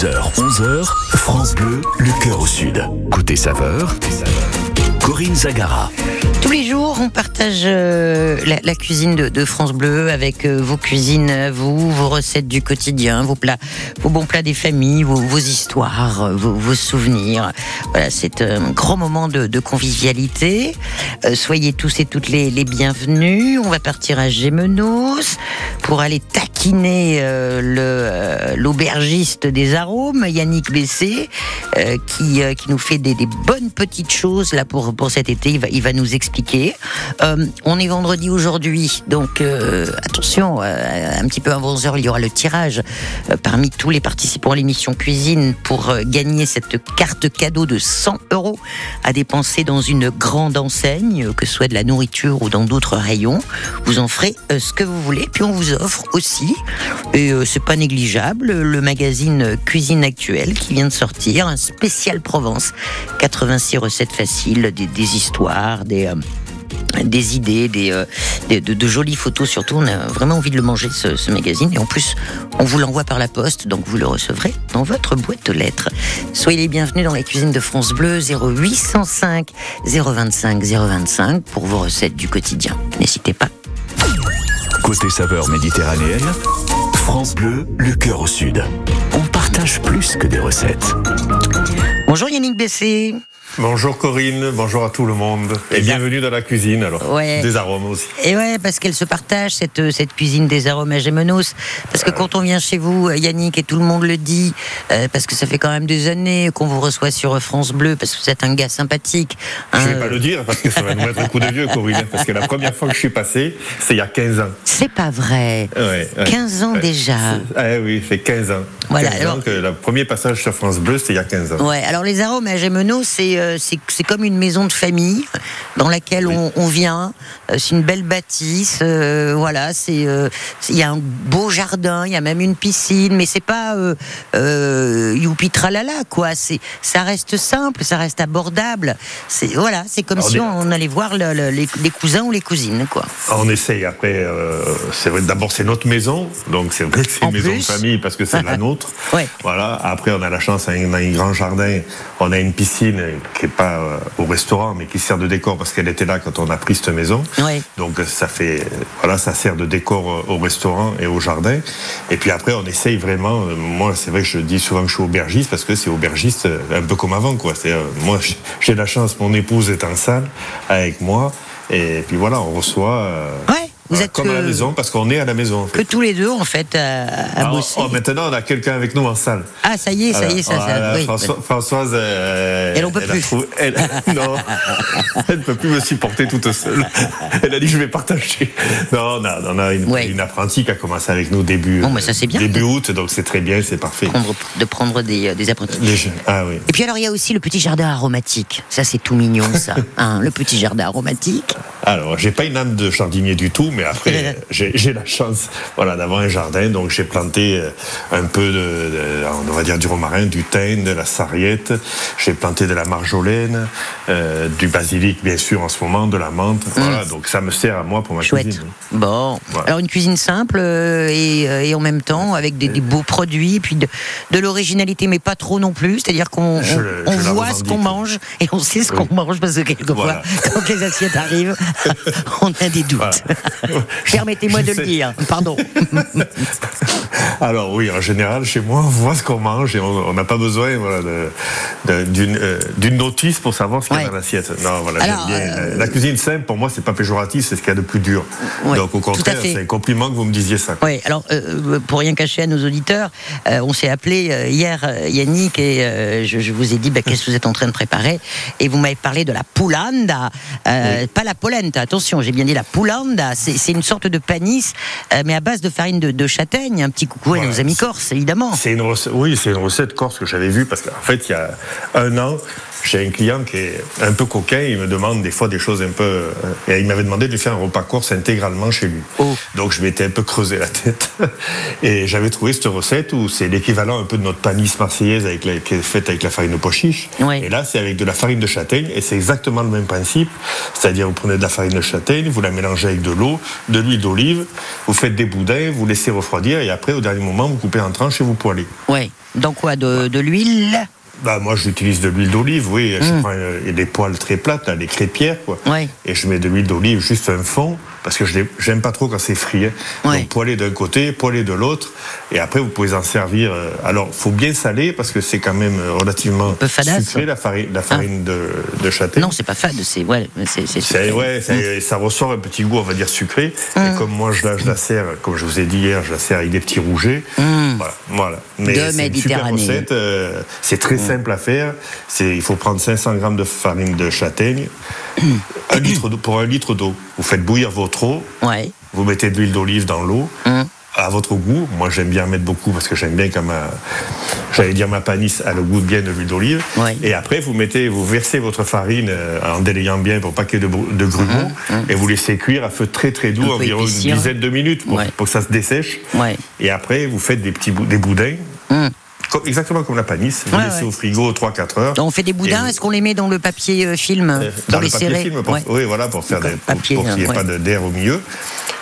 10h, 11h, France Bleu, le cœur au sud. Côté saveur, Corinne Zagara. Tous les jours, on partage euh, la, cuisine de, France Bleu avec euh, vos cuisines, vos recettes du quotidien, vos plats, vos bons plats des familles, vos, histoires, euh, vos, souvenirs. Voilà, c'est un grand moment de, convivialité. Soyez tous et toutes les, bienvenus. On va partir à Gémenos pour aller taquiner l'aubergiste des arômes, Yannick Bessé, qui, qui nous fait des, des bonnes petites choses là pour, pour cet été. Il va, nous expliquer. Euh, on est vendredi aujourd'hui, donc euh, attention, euh, un petit peu avant 11h, il y aura le tirage parmi tous les participants à l'émission Cuisine pour gagner cette carte cadeau de 100 euros à dépenser dans une grande enseigne, que ce soit de la nourriture ou dans d'autres rayons. Vous en ferez ce que vous voulez. Puis on vous offre aussi, et c'est pas négligeable, le magazine Cuisine Actuelle qui vient de sortir, un spécial Provence. 86 recettes faciles, des, des histoires, des... euh, des idées, des, euh, des- de, de jolies photos surtout. On a vraiment envie de le manger ce, ce magazine et en plus on vous l'envoie par la poste donc vous le recevrez dans votre boîte aux lettres. Soyez les bienvenus dans la cuisine de France Bleu 0805 025 025 pour vos recettes du quotidien. N'hésitez pas. Côté saveur méditerranéenne, France Bleu, le cœur au sud. On partage plus que des recettes. Bonjour Yannick Bessé. Bonjour Corinne, bonjour à tout le monde et Des bienvenue dans la cuisine alors. Ouais. Des arômes aussi. Et ouais, parce qu'elle se partage cette, euh, cette cuisine des arômes à Gémenos. Parce que quand on vient chez vous, euh, Yannick, et tout le monde le dit, euh, parce que ça fait quand même des années qu'on vous reçoit sur France Bleu, parce que vous êtes un gars sympathique. Je hein, vais pas le dire parce que ça va nous mettre un coup de vieux Corinne parce que la première fois que je suis passé, c'est il y a 15 ans. C'est pas vrai. Ouais, ouais. 15 ans déjà. Ah oui, c'est 15 ans. Voilà, 15 alors- ans que le premier passage sur France Bleu, c'était il y a 15 ans. Ouais, alors les arômes à Gémenos, c'est euh, c'est comme une maison de famille dans laquelle on, on vient. Euh, c'est une belle bâtisse, euh, voilà. C'est il y a un beau jardin, il y a même une piscine, mais c'est pas youpi tralala quoi. C'est ça reste simple, ça reste abordable. C'est voilà, c'est comme Alors, si on, on allait voir le- le- les, les cousins ou les cousines quoi. On essaye après, c'est vrai, d'abord c'est notre maison, donc c'est vrai que c'est En une maison plus. de famille parce que c'est la nôtre. Ouais. Voilà. Après on a la chance, on a un grand jardin, on a une piscine qui est pas euh, au restaurant mais qui sert de décor parce qu'elle était là quand on a pris cette maison. Donc ça fait, voilà, ça sert de décor euh, au restaurant et au jardin. Et puis après on essaye vraiment, euh, moi c'est vrai que je dis souvent que je suis aubergiste parce que c'est aubergiste euh, un peu comme avant quoi. C'est, euh, moi j'ai- la chance, mon épouse est en salle avec moi. Et puis voilà, on reçoit euh, Ouais, vous voilà, êtes comme à la que- maison parce qu'on est à la maison. en fait. Que tous les deux en fait à, à Alors, bosser. oh, maintenant, on a quelqu'un avec nous en salle. Ah ça y est, ça y est, ça. ça- Voilà, oui. François- Françoise, euh, Elle en peut plus. trouvé- elle, non, elle ne peut plus me supporter toute seule. Elle a dit je vais partager. Non, on a, on a une, Ouais. une apprentie qui a commencé avec nous début, Bon, bah, ça, c'est bien. début août, donc c'est très bien, c'est parfait. prendre- de prendre des, euh, des apprentis. Ah oui. Et puis alors il y a aussi le petit jardin aromatique. Ça c'est tout mignon ça. Hein, le petit jardin aromatique. Alors, j'ai pas une âme de jardinier du tout, mais après, j'ai la chance voilà, d'avoir un jardin. Donc, j'ai planté euh, un peu de, de- on va dire, du romarin, du thym, de la sarriette. J'ai planté de la marjolaine, euh, du basilic, bien sûr, en ce moment, de la menthe. Voilà, donc ça me sert à moi pour ma Mm. Chouette. cuisine. Bon. Voilà. Alors une cuisine simple euh, et, et en même temps avec des, des beaux produits, puis de, de l'originalité, mais pas trop non plus. C'est-à-dire qu'on on- voit ce qu'on mange et on sait ce qu'on mange parce que quelquefois, Voilà. quand les assiettes arrivent, on a des doutes. Voilà. Permettez-moi de le dire. Pardon. Alors oui, en général, chez moi, on voit ce qu'on mange et on n'a pas besoin voilà, d'une euh, d'une notice pour savoir ce qu'il y a Ouais. dans l'assiette. Non, voilà, Alors, bien. euh, La cuisine simple, pour moi, c'est pas péjoratif, c'est ce qu'il y a de plus dur. Ouais, Donc au contraire, c'est un compliment que vous me disiez ça. Oui, alors euh, pour rien cacher à nos auditeurs, on s'est appelé hier Yannick et je, je vous ai dit bah, qu'est-ce que vous êtes en train de préparer? Et vous m'avez parlé de la poulanda, pas la polenta, attention, j'ai bien dit la poulanda, c'est c'est une sorte de panis euh, mais à base de farine de, de châtaigne, un petit coucou à Voilà, nos amis corses évidemment. C'est une recette, oui, c'est une recette corse que j'avais vue parce qu'en fait, il y a un an, j'ai un client qui est un peu coquin, il me demande des fois des choses un peu. euh, Et il m'avait demandé de lui faire un repas corse intégralement chez lui. Oh. Donc je m'étais un peu creusé la tête. Et j'avais trouvé cette recette où c'est l'équivalent un peu de notre panisse marseillaise avec la- qui est faite avec la farine de pois chiche. Et là, c'est avec de la farine de châtaigne et c'est exactement le même principe. C'est-à-dire, vous prenez de la farine de châtaigne, vous la mélangez avec de l'eau, de l'huile d'olive, vous faites des boudins, vous laissez refroidir et après, au dernier moment, vous coupez en tranches et vous poêlez. Ouais. Dans quoi De, de l'huile? Bah, moi, j'utilise de l'huile d'olive, oui. Je prends euh, et des poêles très plates, là, des crêpières, quoi. Ouais. Et je mets de l'huile d'olive, juste un fond, parce que je j'aime pas trop quand c'est frit. hein. Ouais. Donc, poêler d'un côté, poêler de l'autre. Et après, vous pouvez en servir. euh, alors, faut bien saler, parce que c'est quand même euh, relativement peu fadasse. sucré, la farine, la farine de, de châtaigne. Non, c'est pas fade, c'est ouais, c'est ouais, ça, ça ressort un petit goût, on va dire sucré. Mm. Et comme moi, je la, je la sers, comme je vous ai dit hier, je la sers avec des petits rougets. Voilà, voilà. Mais Mm. C'est une super Méditerranée. recette. euh, c'est très simple à faire. C'est, il faut prendre 500 grammes de farine de châtaigne, un litre d'eau, pour un litre d'eau. Vous faites bouillir votre Ouais. vous mettez de l'huile d'olive dans l'eau. Mm. À votre goût, moi j'aime bien en mettre beaucoup parce que j'aime bien quand ma, j'allais dire ma panisse a le goût bien de l'huile d'olive. Ouais. Et après vous mettez, vous versez votre farine euh, en délayant bien pour pas qu'il y ait de, de grumeaux et vous laissez cuire à feu très très doux. Un environ une dizaine de minutes pour, Ouais. pour que ça se dessèche. Et après vous faites des petits des boudins. Exactement comme la panisse, vous Ouais, laissez ouais. au frigo 3-4 heures. On fait des boudins, Et- est-ce qu'on les met dans le papier euh, film euh, pour dans les le papier serrer film, pour, Ouais. oui, voilà, pour faire des, pour, papier, pour qu'il n'y ait ouais. pas de- d'air au milieu.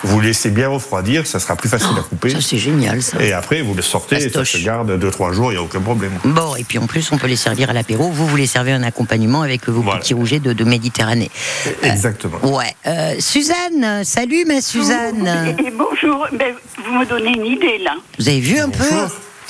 Vous laissez bien refroidir, ça sera plus facile à couper. Ça, c'est génial, ça. Et après, vous le sortez, et ça se garde 2-3 jours, il n'y a aucun problème. Bon, et puis en plus, on peut les servir à l'apéro. Vous, vous les servez un accompagnement avec vos Voilà. petits rougets de, de Méditerranée. Exactement. Ouais. Euh, Suzanne, salut ma Suzanne. Et bonjour, ben, vous me donnez une idée là. Vous avez vu un peu.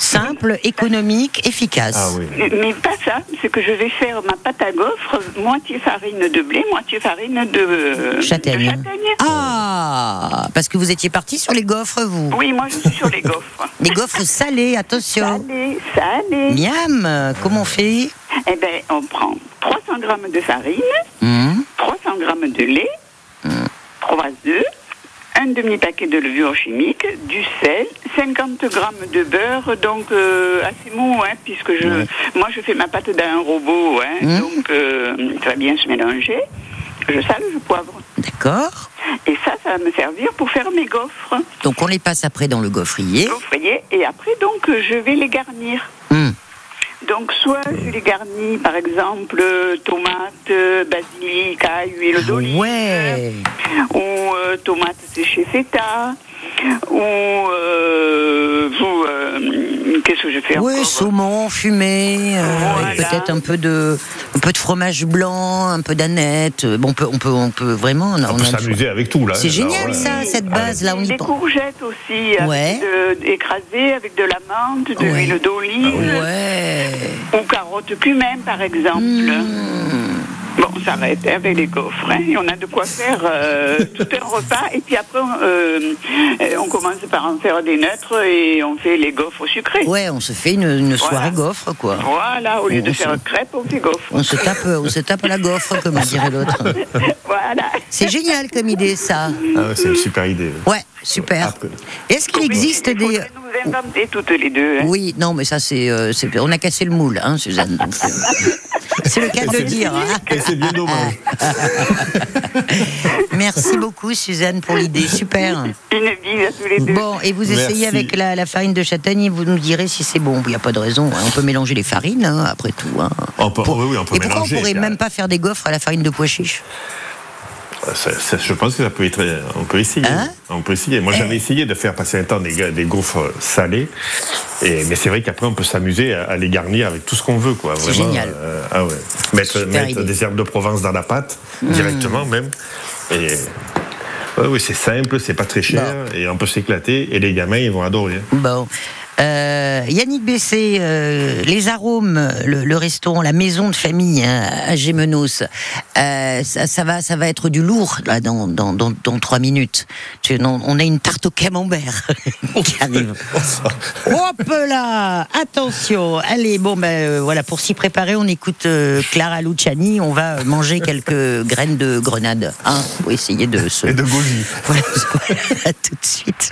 Simple, économique, efficace. Ah oui. Mais pas ça, c'est que je vais faire ma pâte à gaufres, moitié farine de blé, moitié farine de Châtaigne. de châtaigne. Ah, parce que vous étiez parti sur les gaufres, vous. Oui, moi je suis sur les gaufres. Les gaufres salées, attention. Salé, salé. Miam, comment on fait? Eh ben, on prend 300 grammes de farine, Hum, 300 grammes de lait, 3 œufs, un demi-paquet de levure chimique, du sel, 50 grammes de beurre, donc euh, assez mou, hein, puisque je, moi je fais ma pâte dans un robot, hein, Mhm. donc euh, ça va bien se mélanger. Je sale, je poivre. D'accord. Et ça, ça va me servir pour faire mes gaufres. Donc on les passe après dans le gaufrier. Gaufrier. Et après, donc, je vais les garnir. Hum, Donc, soit je les garnis, par exemple, tomates, basilic, ail, huile d'olive. Ouais. Ou euh, tomates séchées feta. Ou euh, vous, euh, qu'est-ce que je fais Oui, saumon fumé, euh, Voilà. peut-être un peu de un peu de fromage blanc, un peu d'aneth. Bon, on peut on peut on peut vraiment. On, peut s'amuser avec tout, là. C'est génial ça, cette ah, base là, on y Des courgettes aussi, avec Ouais. de- écrasées avec de la menthe, de Ouais. l'huile d'olive, Ouais. ou carottes cumin, par exemple. Mmh. Bon, ça va être avec les gaufres. Hein. Et on a de quoi faire euh, tout un repas. Et puis après, on, euh, euh, on commence par en faire des neutres et on fait les gaufres sucrées. Ouais, on se fait une, une soirée Voilà. gaufre quoi. Voilà, au lieu de On faire se- crêpes, on fait gaufres. On se tape on se tape à la gaufre comme dirait l'autre. voilà. C'est génial comme idée ça. Ah ouais, c'est une super idée. Ouais, super. Après. Est-ce qu'il existe des inventer toutes les deux. hein. Oui, non, mais ça c'est, euh, c'est- on a cassé le moule, hein, Suzanne. c'est le cas de le dire. hein. Et c'est bien dommage. Merci beaucoup, Suzanne, pour l'idée. Super. Une bise à tous les deux. Bon, et vous essayez Merci. avec la, la farine de châtaigne et vous nous direz si c'est bon. Il n'y a pas de raison. hein. On peut mélanger les farines, hein, après tout. hein. On peut- oui, oui, on peut et pourquoi mélanger, on pourrait car- même pas faire des gaufres à la farine de pois chiche Ça- ça- je pense que ça peut être. On peut essayer. Hein on peut essayer. Moi, j'avais essayé de faire passer un temps des, des gaufres salées. Et, mais c'est vrai qu'après, on peut s'amuser à, à les garnir avec tout ce qu'on veut. quoi. C'est Vraiment, génial. euh, ah ouais. Mettre, des herbes de Provence dans la pâte, directement même. Et. ouais, oui, c'est simple, c'est pas très cher, et on peut s'éclater, et les gamins, ils vont adorer. Bon. Euh, Yannick Bessé, euh, les arômes, le, le restaurant, la maison de famille hein, à Gémenos, euh, ça, ça va, ça va être du lourd là dans dans dans, dans trois minutes. Tu- non, on a une tarte au camembert qui arrive. Hop là, attention. Allez, bon ben voilà, pour s'y préparer, on écoute Clara Luciani. On va manger quelques graines de grenade, hein, pour essayer de se. Et de goji. Voilà, à tout de suite.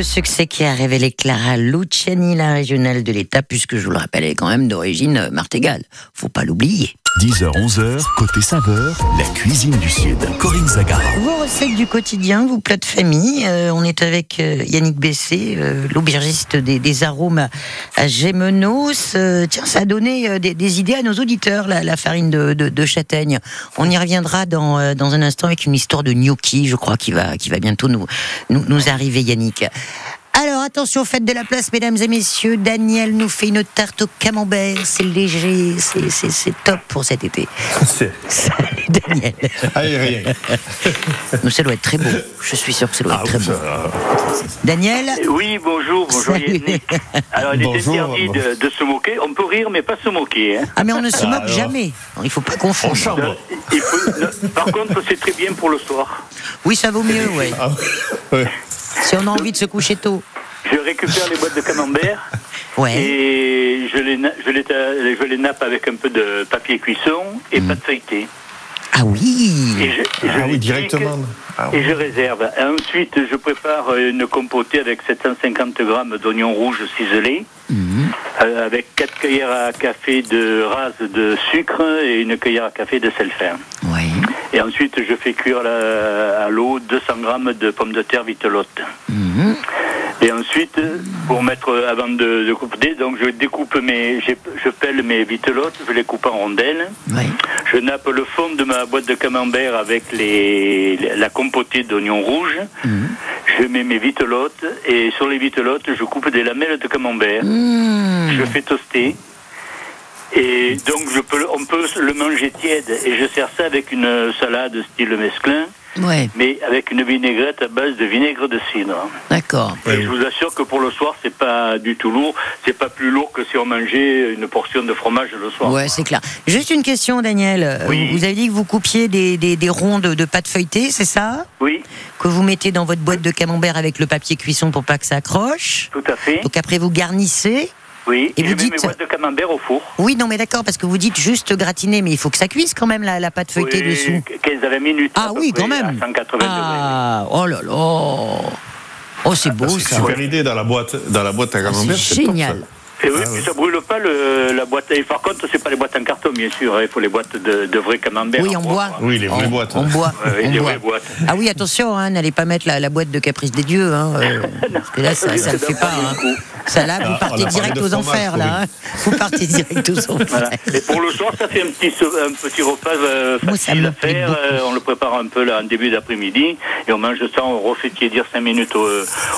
Le succès qui a révélé Clara Luciani, la régionale de l'État, puisque je vous le rappelle, elle est quand même d'origine martégale. Faut pas l'oublier. 10h, 11h, côté saveur, la cuisine du Sud. Corinne Zagara. Vos recettes du quotidien, vos plats de famille. Euh, on est avec euh, Yannick Bessé, euh, l'aubergiste des, des arômes à, Gémenos. Euh, tiens, ça a donné euh, des, des idées à nos auditeurs, la, la farine de, de- de châtaigne. On y reviendra dans, euh, dans un instant avec une histoire de gnocchi, je crois, qui va, qui va bientôt nous, nous, nous arriver, Yannick. Alors attention, faites de la place, mesdames et messieurs. Daniel nous fait une tarte au camembert. C'est léger, c'est- c'est c'est top pour cet été. C'est Salut Daniel. aérien. Ça doit être très beau. Je suis sûr que ça doit Ah, être très oui, beau. ça- Daniel Oui, bonjour, bonjour. Yannick. Alors, il est Bonjour. interdit de, de se moquer. On peut rire, mais pas se moquer. Hein. Ah mais on ne se Ah, moque alors. jamais. Il faut pas En confondre. chambre. Il faut- non, par contre, c'est très bien pour le soir. Oui, ça vaut mieux, ouais. Ah, ouais. Si on a envie de se coucher tôt. Je récupère les boîtes de camembert Ouais. et je les, je, les, je les nappe avec un peu de papier cuisson et pâte feuilletée. Ah oui. Et je, et je Ah les oui, directement. Ah oui. Et je réserve. Et ensuite, je prépare une compotée avec 750 grammes d'oignons rouges ciselés, Mhm. Euh, avec 4 cuillères à café de rase de sucre et une cuillère à café de sel fin. Ouais. Et ensuite, je fais cuire la- à l'eau 200 grammes de pommes de terre vitelottes. Mhm. Et ensuite, pour mettre avant de, de couper, donc je découpe mes, je pèle mes vitelottes, je les coupe en rondelles. Ouais. Je nappe le fond de ma boîte de camembert avec les, la compotée d'oignons rouges. Mhm. Je mets mes vitelottes et sur les vitelottes, je coupe des lamelles de camembert. Mmh. Je fais toaster. Et donc, je peux, on peut le manger tiède. Et je sers ça avec une salade style mesclin, Ouais, mais avec une vinaigrette à base de vinaigre de cidre. d'accord. Et je vous assure que pour le soir, c'est pas du tout lourd. C'est pas plus lourd que si on mangeait une portion de fromage le soir. Ouais, c'est clair. Juste une question, Daniel. Euh, Oui. Vous avez dit que vous coupiez des, des, des ronds de, de pâte feuilletée, c'est ça? Oui, Que vous mettez dans votre boîte de camembert avec le papier cuisson pour pas que ça accroche? tout à fait. Donc après, vous garnissez. Oui. Et vous dites- mes boîtes de camembert au four. Oui, non, mais d'accord, parce que vous dites juste gratiner, mais il faut que ça cuise quand même la, la pâte feuilletée Oui, dessous. 15 à 20 minutes. Ah oui, quand même. À 180 degrés. Ah, oh là là. Oh, c'est beau C'est ça. super idée dans la boîte, dans la boîte à Ah, camembert. c'est top, génial. ça. Et oui, Ah puis oui. ça brûle pas le, la boîte. Et par contre, c'est pas les boîtes en carton, bien sûr. hein. Il faut les boîtes de, de vrais camembert. Oui, en bois. Oui, les vraies En- boîtes. En bois. Ouais, ouais, en les bois. vraies boîtes. Ah oui, attention, hein, n'allez pas mettre la, la boîte de Caprice des Dieux, hein, euh, parce que là, ça, ça le fait pas. hein. Ça, là, vous Ah, partez on a direct aux fromage, enfers, là. hein. Vous partez direct aux enfers. Voilà. Et pour le soir, ça fait un petit, un petit repas euh, facile à faire. Euh, on le prépare un peu là en début d'après-midi et on mange ça, on refait tiédir 5 minutes au,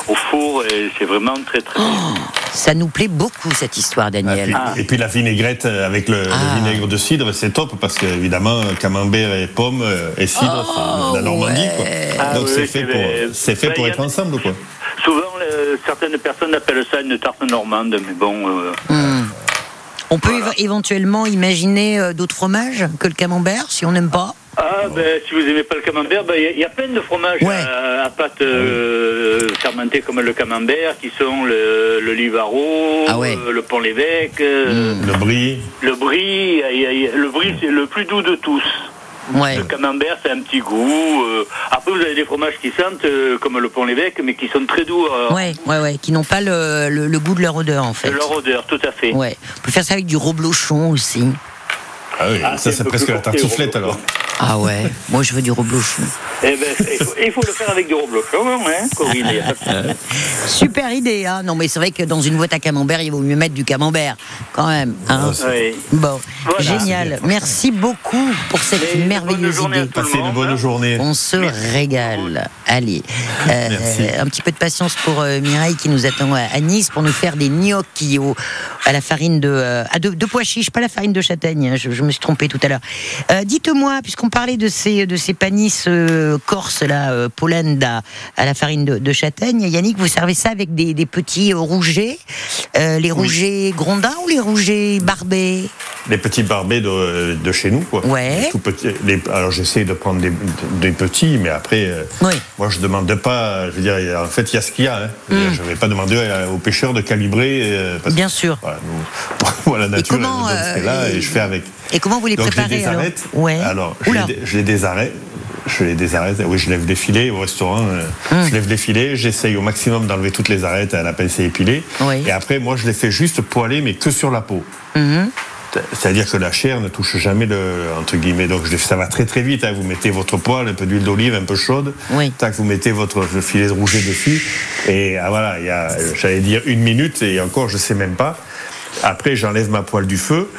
au four et c'est vraiment très très bien. Ça nous plaît beaucoup, cette histoire, Ah, puis- Daniel. Et puis la vinaigrette euh, avec le, le Ah. vinaigre de cidre, c'est top parce que évidemment camembert et pommes euh, et cidre, c'est la Normandie. quoi. Ah Donc oui, c'est fait c'est pour, c'est fait Ben, pour être ensemble quoi. Souvent, euh, certaines personnes appellent ça une tarte normande, mais bon. euh, Hmm. On peut éve- éventuellement imaginer euh, d'autres fromages que le camembert, si on n'aime pas. Ah, ben, si vous aimez pas le camembert, ben, il y a- il y, a plein de fromages Ouais. à, à pâte euh, fermentée comme le camembert, qui sont le, le Livaro, Ah ouais. euh, le pont l'évêque, euh, Le brie, le brie. y a- y a- le brie, c'est le plus doux de tous. Ouais. Le camembert, c'est un petit goût. euh. Après, vous avez des fromages qui sentent euh, comme le pont l'évêque, mais qui sont très doux euh, Ouais, ouais, ouais, qui n'ont pas le, le- le goût de leur odeur, en fait. de leur odeur, tout à fait. Ouais. On peut faire ça avec du reblochon aussi. Ah oui, Ah, ça c'est presque la tartiflette alors. Ah ouais, moi je veux du reblochon. Eh ben, il faut, il faut le faire avec du reblochon, hein, Corinne. Super idée, hein Non mais c'est vrai que dans une boîte à camembert, il vaut mieux mettre du camembert, quand même. Hein Oui. bon, Voilà. génial. Merci beaucoup pour cette merveilleuse idée. Passez une bonne hein. journée. On se régale. Allez, Euh, un petit peu de patience pour euh, Mireille qui nous attend à, Nice pour nous faire des gnocchis au, à la farine de, euh, à de, de pois chiches, pas la farine de châtaigne. hein, je, je me suis trompée tout à l'heure. Euh, Dites-moi, puisqu'on parlait de ces de ces panisses euh, corses là, euh, polenta à la farine de, de châtaigne, Yannick, vous servez ça avec des, des petits euh, rougets, les rougets grondins ou les rougets barbés Les petits barbets de, de chez nous quoi. Ouais. Tout les- alors j'essaie de prendre des, des petits, mais après, Oui. moi je demande pas. Je veux dire, en fait, il y a ce qu'il y a. hein. Dire, Je ne vais pas demander aux pêcheurs de calibrer. parce Bien sûr. Voilà, nous, moi, la nature, elle comment, me donne ce qu'elle a et je fais avec. Et comment vous les Donc je les préparez alors. Ouais. Alors, je les, je les désarrête. je les désarrête. Oui, je lève des filets au restaurant. euh, Hum. Je lève des filets, j'essaye au maximum d'enlever toutes les arêtes à la pince épilée. Oui. Et après, moi, je les fais juste poêler, mais que sur la peau. Mhm. C'est-à-dire que la chair ne touche jamais le entre guillemets. Donc ça va très très vite. hein. Vous mettez votre poêle, un peu d'huile d'olive, un peu chaude. Oui. Tac, vous mettez votre filet de rouget dessus. Et ah, voilà, il y a, j'allais dire une minute et encore, je sais même pas. Après, j'enlève ma poêle du feu.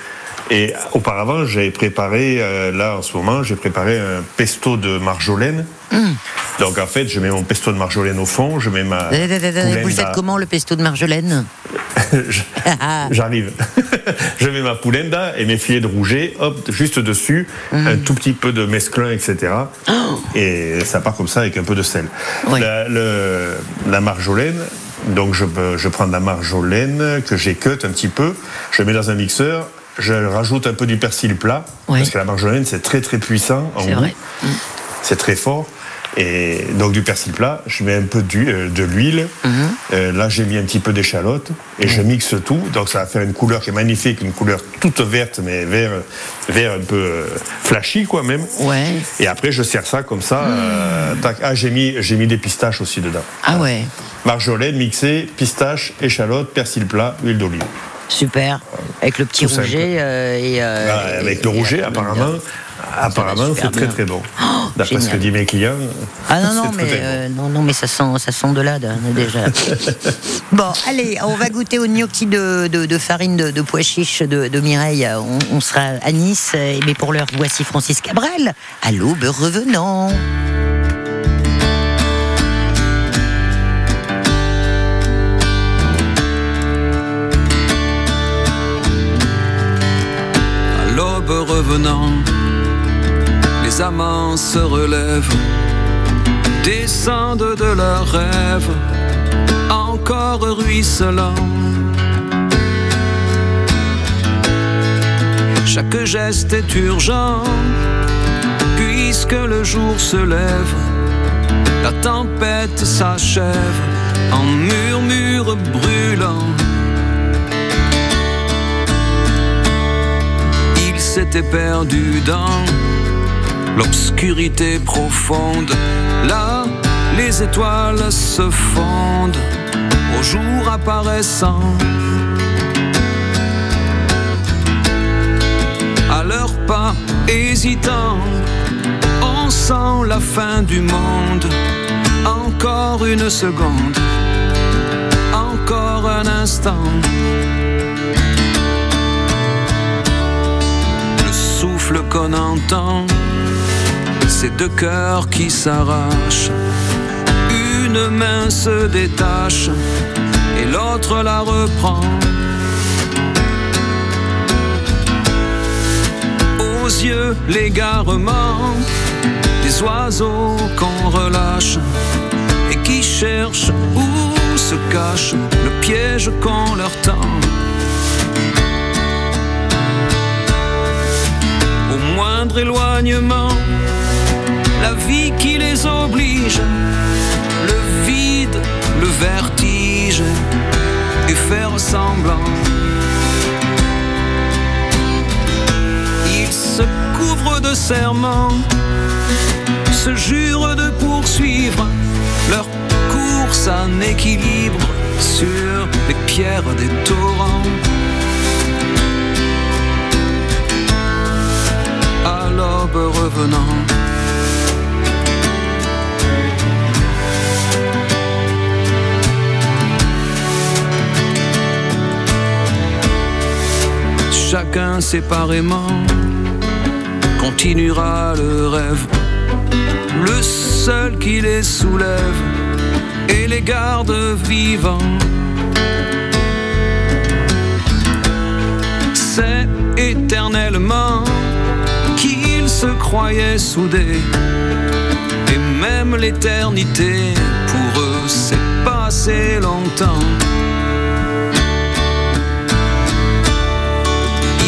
Et auparavant, j'avais préparé, euh, là en ce moment, j'ai préparé un pesto de marjolaine. Hum. Donc en fait, je mets mon pesto de marjolaine au fond, je mets ma. Vous le faites comment le pesto de Marjolaine? J'arrive. je mets ma polenta et mes filets de rouget, hop, juste dessus, un tout petit peu de mesclun, etc. Et ça part comme ça avec un peu de sel. Oui. La, le- la marjolaine, donc je, je prends de la marjolaine que j'ai cut un petit peu, je mets dans un mixeur, je rajoute un peu du persil plat, parce que la marjolaine c'est très très puissant en goût. vrai. C'est très fort. Et donc du persil plat, je mets un peu euh, de l'huile. Mhm. Euh, là, j'ai mis un petit peu d'échalote et je mixe tout. Donc ça va faire une couleur qui est magnifique, une couleur toute verte, mais vert, vert un peu euh, flashy quoi même. Ouais. Et après, je sers ça comme ça. euh, tac. Ah, j'ai mis, j'ai mis des pistaches aussi dedans. Ah ouais, Marjolaine mixée, pistache, échalote, persil plat, huile d'olive. Super. Avec le petit Tout rouget euh, et. euh, Voilà, et- avec le et- rouget, et- apparemment, apparemment, super c'est très très bon. Oh, D'après ce que disent mes clients. Ah non, non, c'est mais, très, très bon. euh, non, non, mais ça sent, ça sent de l'ade hein, déjà. bon, allez, on va goûter au gnocchi de, de- de farine de, de pois chiche de, de Mireille. On, on sera à Nice, mais pour l'heure, voici Francis Cabrel. À l'aube revenant. Les amants se relèvent, descendent de leurs rêves, encore ruisselants. Chaque geste est urgent, puisque le jour se lève, la tempête s'achève en murmure brûlant. S'était perdu dans l'obscurité profonde. Là, les étoiles se fondent au jour apparaissant. À leurs pas hésitants, on sent la fin du monde. Encore une seconde, encore un instant. Souffle qu'on entend, c'est deux cœurs qui s'arrachent. Une main se détache et l'autre la reprend. Aux yeux, l'égarement des oiseaux qu'on relâche et qui cherchent où se cache le piège qu'on leur tend. Éloignement, la vie qui les oblige, le vide, le vertige, et faire semblant. Ils se couvrent de serments, se jurent de poursuivre leur course en équilibre sur les pierres des torrents. Revenant. Chacun séparément continuera le rêve, le seul qui les soulève et les garde vivants. C'est éternellement se croyaient soudés. Et même l'éternité, pour eux, c'est passé longtemps.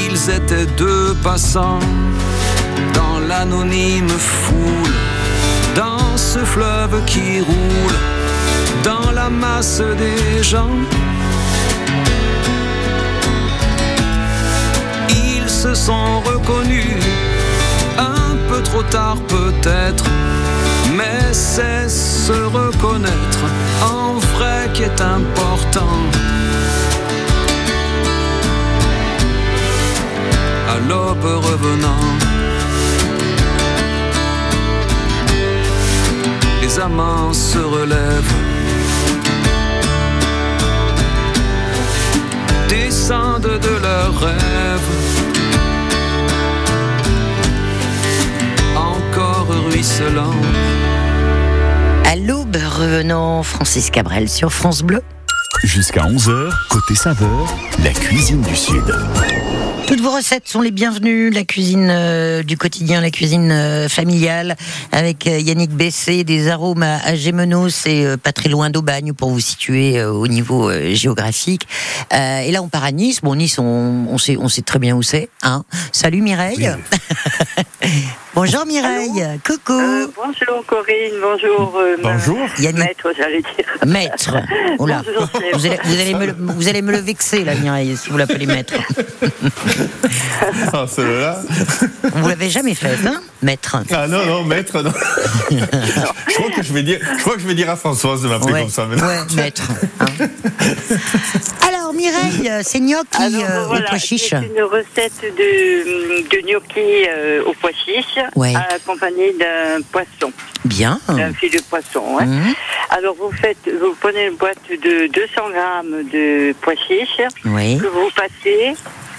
Ils étaient deux passants dans l'anonyme foule, dans ce fleuve qui roule, dans la masse des gens. Ils se sont reconnus trop tard peut-être, mais c'est se reconnaître en vrai qui est important. À l'aube revenant, les amants se relèvent. Descendent de leurs rêves. À l'aube revenant, Francis Cabrel sur France Bleu. Jusqu'à 11h, côté saveur, la cuisine du Sud. Toutes vos recettes sont les bienvenues. La cuisine euh, du quotidien, la cuisine euh, familiale, avec euh, Yannick Bessé, des arômes à, à Gémenos, c'est euh, pas très loin d'Aubagne pour vous situer au niveau géographique. Et là, on part à Nice. Bon, Nice, on, on sait, on sait très bien où c'est. Hein Salut Mireille. Bonjour Mireille. Coucou. Euh, bonjour Corinne, bonjour euh, ma- Bonjour. Yannick. maître, j'allais dire. Maître. Oh là. Bonjour. Vous allez, vous, allez me, le- vous allez me le vexer, là, Mireille, si vous l'appelez maître. Ah, celle-là. Vous l'avez jamais fait, hein Maître? Ah non, non, maître, non. je, crois que je, vais dire, je crois que je vais dire à Françoise de m'appeler Ouais, comme ça maintenant. ouais, maître. hein. Alors, Mireille, c'est gnocchi Alors euh, voilà, au pois chiche. c'est une recette de, de gnocchi euh, au pois chiche, Ouais. accompagnée d'un poisson, Bien. d'un filet de poisson. Mhm. Alors vous faites, vous prenez une boîte de 200 grammes de pois chiche Oui, que vous passez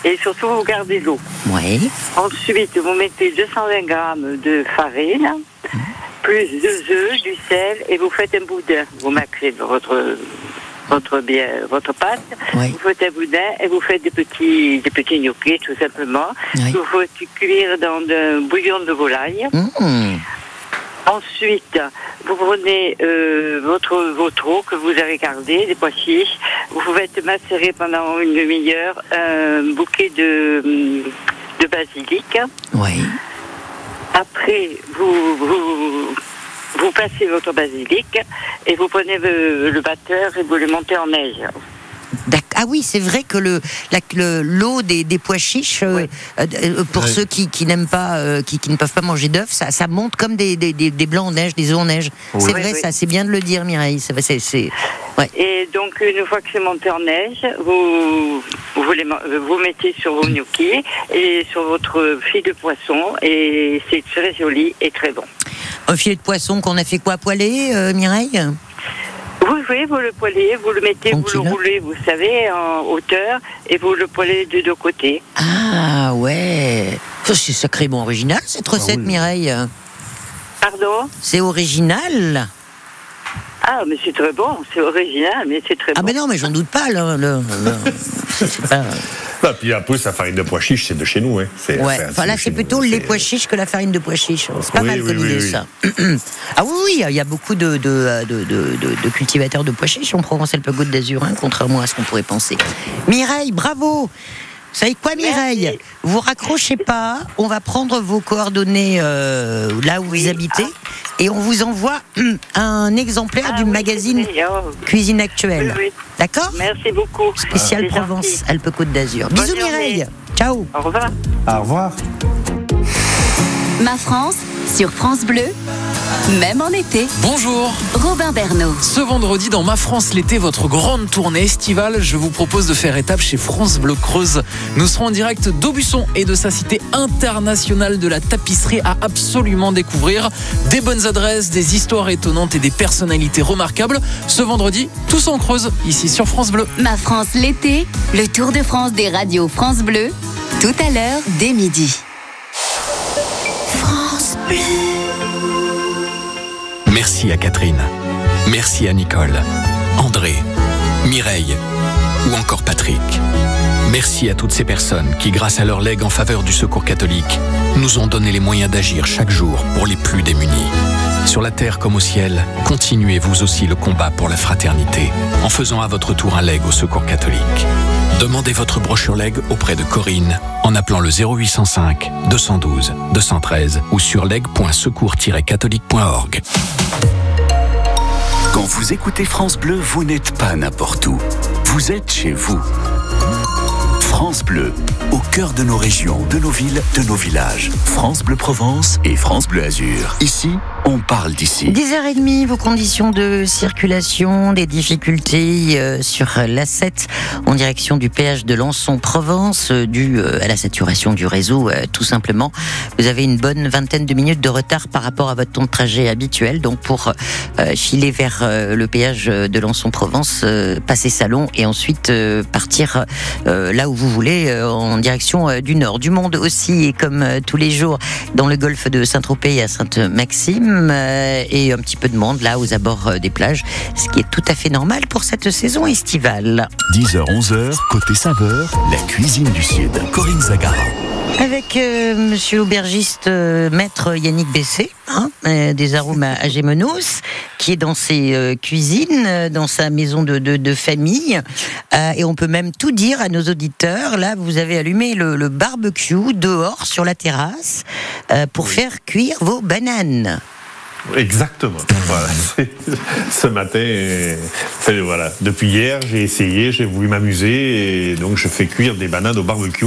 et surtout vous gardez l'eau. oui. Ensuite, vous mettez 220 grammes de farine, plus deux œufs, du sel, et vous faites un boudin. Vous macrez votre votre bien, votre pâte. Oui. Vous faites un boudin et vous faites des petits des petits gnocchis tout simplement. Oui. Vous faites cuire dans un bouillon de volaille. Mhm. Ensuite, vous prenez euh, votre votre eau que vous avez gardée, des pois chiches. Vous faites macérer pendant une demi-heure un bouquet de de basilic. Oui. Après, vous, vous, vous passez votre basilic et vous prenez le, batteur et vous le montez en neige. Ah oui, c'est vrai que le la- le- l'eau des, des pois chiches, euh, Oui. euh, pour Oui. ceux qui, qui n'aiment pas, euh, qui, qui ne peuvent pas manger d'œufs, ça, ça monte comme des, des, des, des blancs en neige, des œufs en neige. C'est vrai, ça, c'est bien de le dire, Mireille. C'est, ouais. Et donc, une fois que c'est monté en neige, vous, vous, les ma- vous mettez sur vos gnocchis et sur votre fil de poisson et c'est très joli et très bon. Un filet de poisson qu'on a fait quoi poêler, euh, Mireille? Oui, oui, vous le poêlez, vous le mettez, vous le roulez, vous savez, en hauteur et vous le poêlez de deux côtés. Ah ouais. C'est sacrément original cette recette, Mireille. Pardon? C'est original. Ah, mais c'est très bon, c'est original, mais c'est très Ah bon. mais non, mais j'en doute pas. Là, là, là. C'est pas- Ah, puis en plus, la farine de pois chiche, c'est de chez nous. Hein. C'est, Ouais. enfin, Enfin là, c'est plutôt les pois chiches que la farine de pois chiches. C'est pas Oui, mal oui, comme oui, idée oui. ça. ah oui, oui, il y a beaucoup de, de, de, de- de- de cultivateurs de pois chiches en Provence-Alpes-Côte d'Azur, hein, contrairement à ce qu'on pourrait penser. Mireille, bravo. Vous savez quoi, Mireille Merci. Vous raccrochez pas. On va prendre vos coordonnées euh, là où vous habitez et on vous envoie un exemplaire Ah du oui, magazine oh. Cuisine Actuelle. Oui, oui. D'accord Merci beaucoup. Spécial Provence. Alpes-Côte d'Azur. Bisous, journée. Mireille. Ciao. Au revoir. Au revoir. Ma France sur France Bleu, même en été. Bonjour Robin Bernot. Ce vendredi dans Ma France l'été, votre grande tournée estivale, je vous propose de faire étape chez France Bleu Creuse. Nous serons en direct d'Aubusson et de sa cité internationale de la tapisserie à absolument découvrir. Des bonnes adresses, des histoires étonnantes et des personnalités remarquables. Ce vendredi, tous en Creuse, ici sur France Bleu. Ma France l'été, le Tour de France des radios France Bleu, tout à l'heure dès midi. France Bleu. Merci à Catherine. Merci à Nicole, André, Mireille ou encore Patrick. Merci à toutes ces personnes qui, grâce à leur legs en faveur du secours catholique, nous ont donné les moyens d'agir chaque jour pour les plus démunis. Sur la terre comme au ciel, continuez vous aussi le combat pour la fraternité en faisant à votre tour un leg au secours catholique. Demandez votre brochure leg auprès de Corinne en appelant le 0805 212 213 ou sur leg.secours-catholique.org. Quand vous écoutez France Bleu, vous n'êtes pas n'importe où. Vous êtes chez vous. France Bleu, au cœur de nos régions, de nos villes, de nos villages. France Bleu Provence et France Bleu Azur. Ici, on parle d'ici. 10h30, vos conditions de circulation, des difficultés euh, sur l'A7 en direction du péage de Lançon-Provence, euh, dû euh, à la saturation du réseau, tout simplement. Vous avez une bonne vingtaine de minutes de retard par rapport à votre temps de trajet habituel. Donc, pour filer vers le péage de Lançon-Provence, passer Salon et ensuite partir là où vous voulez, en direction du nord. Du monde aussi, et comme tous les jours, dans le golfe de Saint-Tropez à Sainte-Maxime, euh, et un petit peu de monde là aux abords euh, des plages, ce qui est tout à fait normal pour cette saison estivale. 10h, 11h, côté saveur, la cuisine du Sud. Corinne Zagara. Avec euh, monsieur l'aubergiste euh, maître Yannick Bessé, hein, euh, des arômes à, à Gémenos, qui est dans ses euh, cuisines, euh, dans sa maison de, de, de famille. Euh, et on peut même tout dire à nos auditeurs. Là, vous avez allumé le, le barbecue dehors sur la terrasse euh, pour faire cuire vos bananes. Exactement. Ce matin, euh, voilà. Depuis hier, j'ai essayé, j'ai voulu m'amuser, et donc je fais cuire des bananes au barbecue.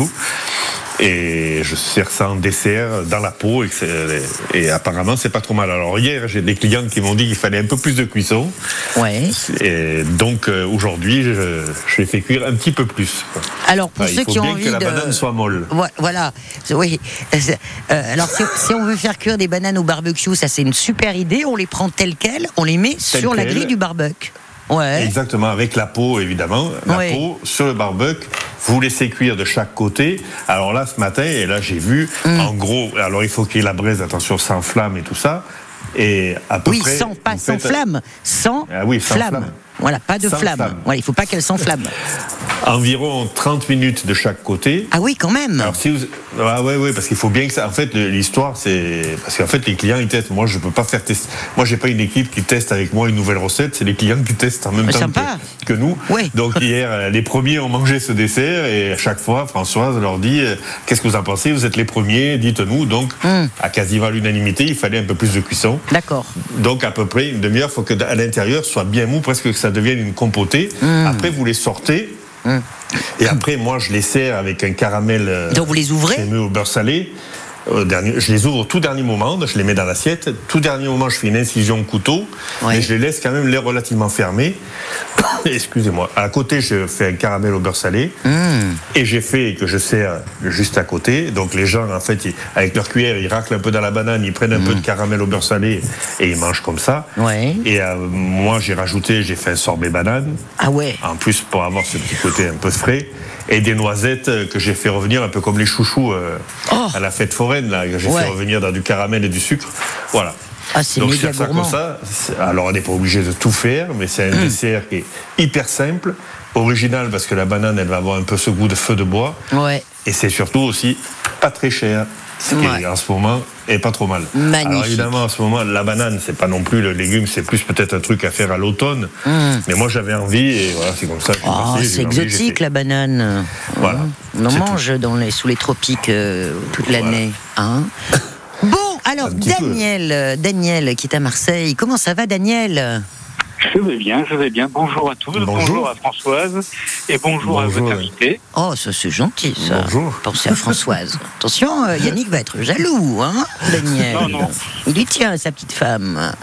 Et je sers ça en dessert dans la peau et, et apparemment c'est pas trop mal. Alors hier j'ai des clients qui m'ont dit qu'il fallait un peu plus de cuisson. Ouais. Et donc euh, aujourd'hui je, je les fais cuire un petit peu plus. Alors pour Enfin, ceux il faut qui ont envie que la de banane soit molle. Voi- Voilà, oui. Euh, alors, si, si on veut faire cuire des bananes au barbecue, ça c'est une super idée. On les prend telles quelles, on les met sur la grille du barbecue. Ouais. Exactement, avec la peau évidemment. La peau sur le barbecue, vous laissez cuire de chaque côté. Alors là, ce matin, et là j'ai vu, Mm. en gros, alors il faut qu'il y ait la braise, attention, sans flamme et tout ça. Et à peu Oui, près. sans, pas sans faites- flamme, sans, Ah oui, sans flamme. flamme. Voilà, pas de flamme. flamme. Voilà, il faut pas qu'elle s'enflamme. Environ 30 minutes de chaque côté. Ah oui, quand même. Alors si vous... Ah ouais, ouais, parce qu'il faut bien que ça... En fait, l'histoire, c'est... Parce qu'en fait, les clients, ils testent. Moi, je peux pas faire tester... Moi, j'ai pas une équipe qui teste avec moi une nouvelle recette. C'est les clients qui testent en même Mais temps sympa. que, que nous. Oui. Donc hier, les premiers ont mangé ce dessert et à chaque fois, Françoise leur dit euh, Qu'est-ce que vous en pensez? Vous êtes les premiers, dites-nous. Donc, Hmm. à quasiment l'unanimité, il fallait un peu plus de cuisson. D'accord. Donc à peu près une demi-heure, il faut que à l'intérieur soit bien mou, presque que ça devienne une compotée. Hmm. Après vous les sortez. Et après moi je les sers avec un caramel. euh, Donc vous les ouvrez crémeux au beurre salé. Au dernier, je les ouvre au tout dernier moment, je les mets dans l'assiette. Tout dernier moment, je fais une incision au couteau, Ouais. mais je les laisse quand même les relativement fermés. Excusez-moi. À côté, je fais un caramel au beurre salé Mmh. et j'ai fait que je sers juste à côté. Donc les gens, en fait, ils- avec leur cuillère, ils raclent un peu dans la banane, ils prennent un peu de caramel au beurre salé et ils mangent comme ça. Mmh. Ouais. Et euh, moi, j'ai rajouté, j'ai fait un sorbet banane. Ah ouais. En plus, pour avoir ce petit côté un peu frais. Et des noisettes euh, que j'ai fait revenir, un peu comme les chouchous euh, Oh. à la fête foraine, là, que j'ai Ouais. fait revenir dans du caramel et du sucre. Voilà. Ah, c'est Donc, méga ça gourmand. comme ça. Alors, on n'est pas obligé de tout faire, mais c'est un Mmh. dessert qui est hyper simple, original, parce que la banane, elle va avoir un peu ce goût de feu de bois. Ouais. Et c'est surtout aussi pas très cher. Ce qui Ouais. en ce moment est pas trop mal. Magnifique. Alors évidemment, en ce moment, la banane, c'est pas non plus le légume, c'est plus peut-être un truc à faire à l'automne. Mais moi, j'avais envie et voilà, c'est comme ça. Oh, c'est envie, exotique la banane. Voilà. On en mange dans les, sous les tropiques euh, toute l'année. Hein bon, alors peu. Daniel, euh, Daniel qui est à Marseille. Comment ça va, Daniel? Je vais bien, je vais bien. Bonjour à tous, bonjour, Bonjour. à Françoise et bonjour, à votre invité. Oh, ça c'est gentil, ça. Bonjour. Pensez à Françoise. Attention, euh, Yannick va être jaloux, hein, Daniel. Non, non. Il y tient à sa petite femme.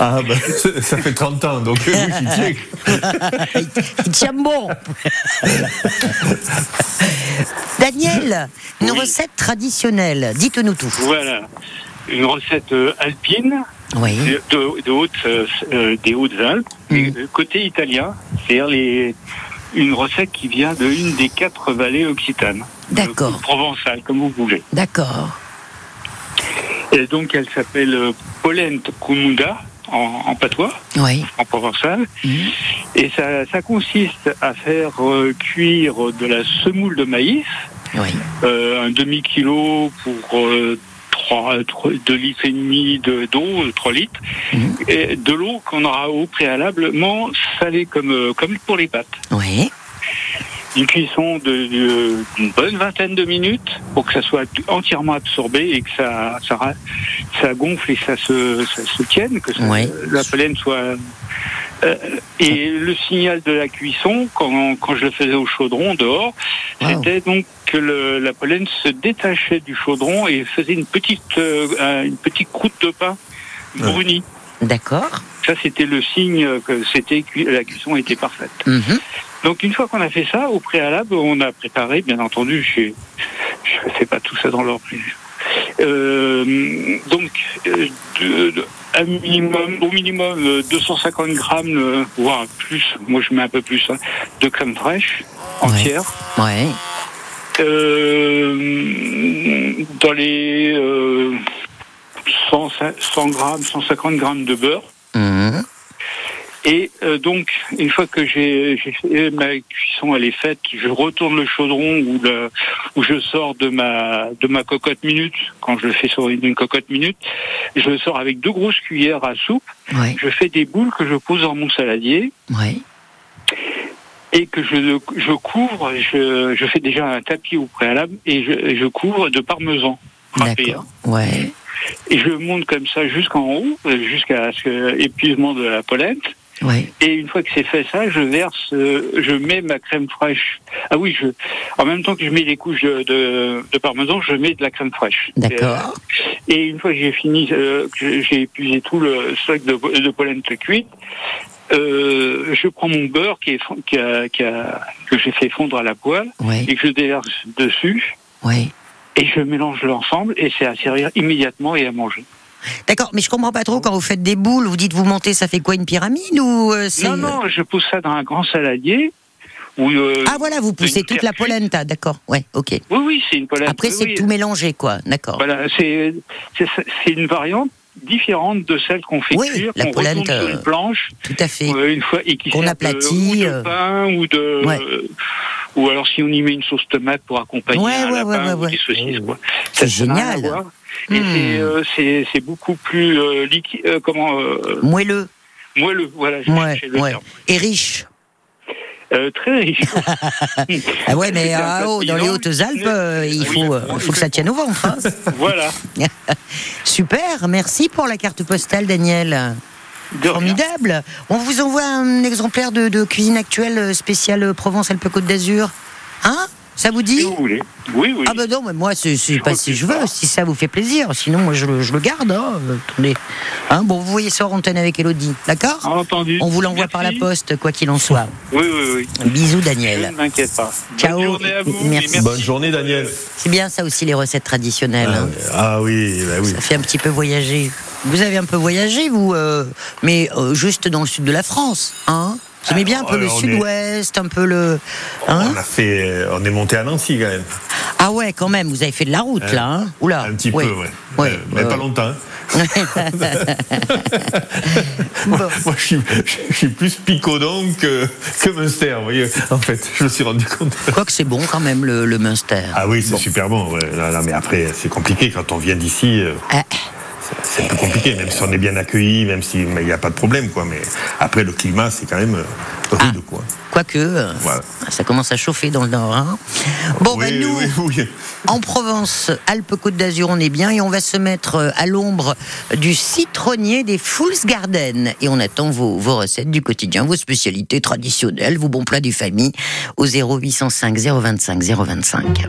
Ah, ben, ça fait 30 ans, donc oui, j'y tiens. il, il tient bon. Daniel, une Oui. recette traditionnelle. Dites-nous tout. Voilà, une recette euh, alpine Oui. de, de- de haute, euh, euh, des Hautes-Alpes, Mm. euh, côté italien, c'est-à-dire les, une recette qui vient de une des quatre vallées occitanes. D'accord. Provençale, comme vous voulez. D'accord. Et donc elle s'appelle polente comunda en, en patois, Oui. en provençal. Mhm. Et ça, ça consiste à faire euh, cuire de la semoule de maïs, Oui. euh, un demi-kilo pour euh, 3, 2 litres et demi de- d'eau, 3 litres, Mhm. et de l'eau qu'on aura au préalablement salée comme, euh, comme pour les pâtes. Oui. Une cuisson de- de- d'une bonne vingtaine de minutes pour que ça soit entièrement absorbé et que ça, ça, ça gonfle et ça se, ça se tienne, que ça- Oui. la pollen soit Euh, et le signal de la cuisson, quand, quand je le faisais au chaudron dehors, c'était donc que le, la pollen se détachait du chaudron et faisait une petite, euh, une petite croûte de pain brunie. D'accord. Ça, c'était le signe que c'était la cuisson était parfaite. Mhm. Donc une fois qu'on a fait ça, au préalable, on a préparé, bien entendu, je ne fais pas tout ça dans l'ordre. Euh, donc, euh, de- de- un minimum, au minimum euh, 250 grammes, euh, voire plus, moi je mets un peu plus, hein, de crème fraîche entière. Ouais. Euh, dans les euh, 100, 100 grammes, 150 grammes de beurre. Et euh, donc, une fois que j'ai fait ma cuisson, elle est faite, je retourne le chaudron ou le, où je sors de ma de ma cocotte minute. Quand je le fais sur une cocotte minute, je le sors avec deux grosses cuillères à soupe. Ouais. Je fais des boules que je pose dans mon saladier Ouais. et que je je couvre. Je, je fais déjà un tapis au préalable et je, je couvre de parmesan. D'accord. Ouais. Et je monte comme ça jusqu'en haut, jusqu'à ce que épuisement de la pollen. Ouais. Et une fois que c'est fait ça, je verse, euh, je mets ma crème fraîche. Ah oui, je, en même temps que je mets les couches de, de, de parmesan, je mets de la crème fraîche. D'accord. Et, et une fois que j'ai fini, euh, que j'ai épuisé tout le stock de, de pollen cuite, euh, je prends mon beurre qui est, fon- qui a, qui a, que j'ai fait fondre à la poêle Ouais. et que je déverse dessus. Ouais. Et je mélange l'ensemble et c'est à servir immédiatement et à manger. D'accord, mais je comprends pas trop quand vous faites des boules, vous dites vous montez, ça fait quoi une pyramide ou euh, Non, non, je pousse ça dans un grand saladier. Où, euh, Ah voilà, vous poussez toute la polenta, d'accord. Ouais, ok. Oui, oui, c'est une pollen. Après oui, c'est oui. tout mélangé quoi, d'accord. Voilà, c'est une variante différente de celle qu'on fait Oui, cuire, la qu'on retourne polenta, sur une planche Tout à fait. euh, une fois et qui Qu'on de- aplatit, ou de euh. pain ou de Ouais. ou alors si on y met une sauce tomate pour accompagner Ouais, un ouais, ouais, lapin ouais, ou ouais. des saucisses quoi. C'est à génial. Et Hmm. c'est, euh, c'est c'est beaucoup plus euh, liquide, euh, comment Moelleux. moelleux, voilà. Ouais, le ouais. Et riche. Euh, très riche. Ah ouais, mais ah, oh, dans les. Hautes-Alpes, euh, il faut, il faut que ça tienne au ventre. hein. voilà. Super, merci pour la carte postale, Daniel. De rien. Formidable. On vous envoie un exemplaire de, de cuisine actuelle spéciale Provence-Alpes-Côte d'Azur. Hein? Ça vous dit Si vous voulez. Oui, oui. Ah ben non, mais moi, c'est pas si je veux, ça. si ça vous fait plaisir. Sinon, moi, je le, je le garde. Hein. Attendez. Hein, bon, vous voyez ça en antenne avec Elodie, d'accord Entendu. On vous l'envoie par la poste, quoi qu'il en soit. Oui, oui, oui. Bisous, Je Daniel. ne m'inquiète pas. Ciao. Bonne journée à vous. Merci. Bonne journée, Daniel. C'est bien ça aussi, les recettes traditionnelles. hein. Ah oui, bah oui. Ça fait un petit peu voyager. Vous avez un peu voyagé, vous, euh, mais euh, juste dans le sud de la France, hein? Aimez bien un peu le est- sud-ouest, un peu le. Hein On a fait, on est monté à Nancy quand même. ah ouais, quand même, vous avez fait de la route, là. Hein Oula. Un petit peu, ouais. Ouais, Euh, mais pas longtemps. hein. Bon. Moi, je suis, je suis plus picodon que, que Munster, vous voyez. En fait, je me suis rendu compte. Quoique c'est bon quand même, le, le Munster. Ah oui, c'est super bon. Ouais. Non, non, mais après, c'est compliqué quand on vient d'ici. euh, Ah, c'est un peu compliqué, même si on est bien accueilli, même s'il n'y a pas de problème, quoi. Mais après, le climat, c'est quand même euh, rude, quoi. Quoique, euh, Voilà. ça commence à chauffer dans le nord. Hein bon, oui, ben nous, oui, oui. en Provence, Alpes-Côte d'Azur, on est bien et on va se mettre euh, à l'ombre du citronnier des Fools Garden. Et on attend vos, vos recettes du quotidien, vos spécialités traditionnelles, vos bons plats des familles au 0805 025 025.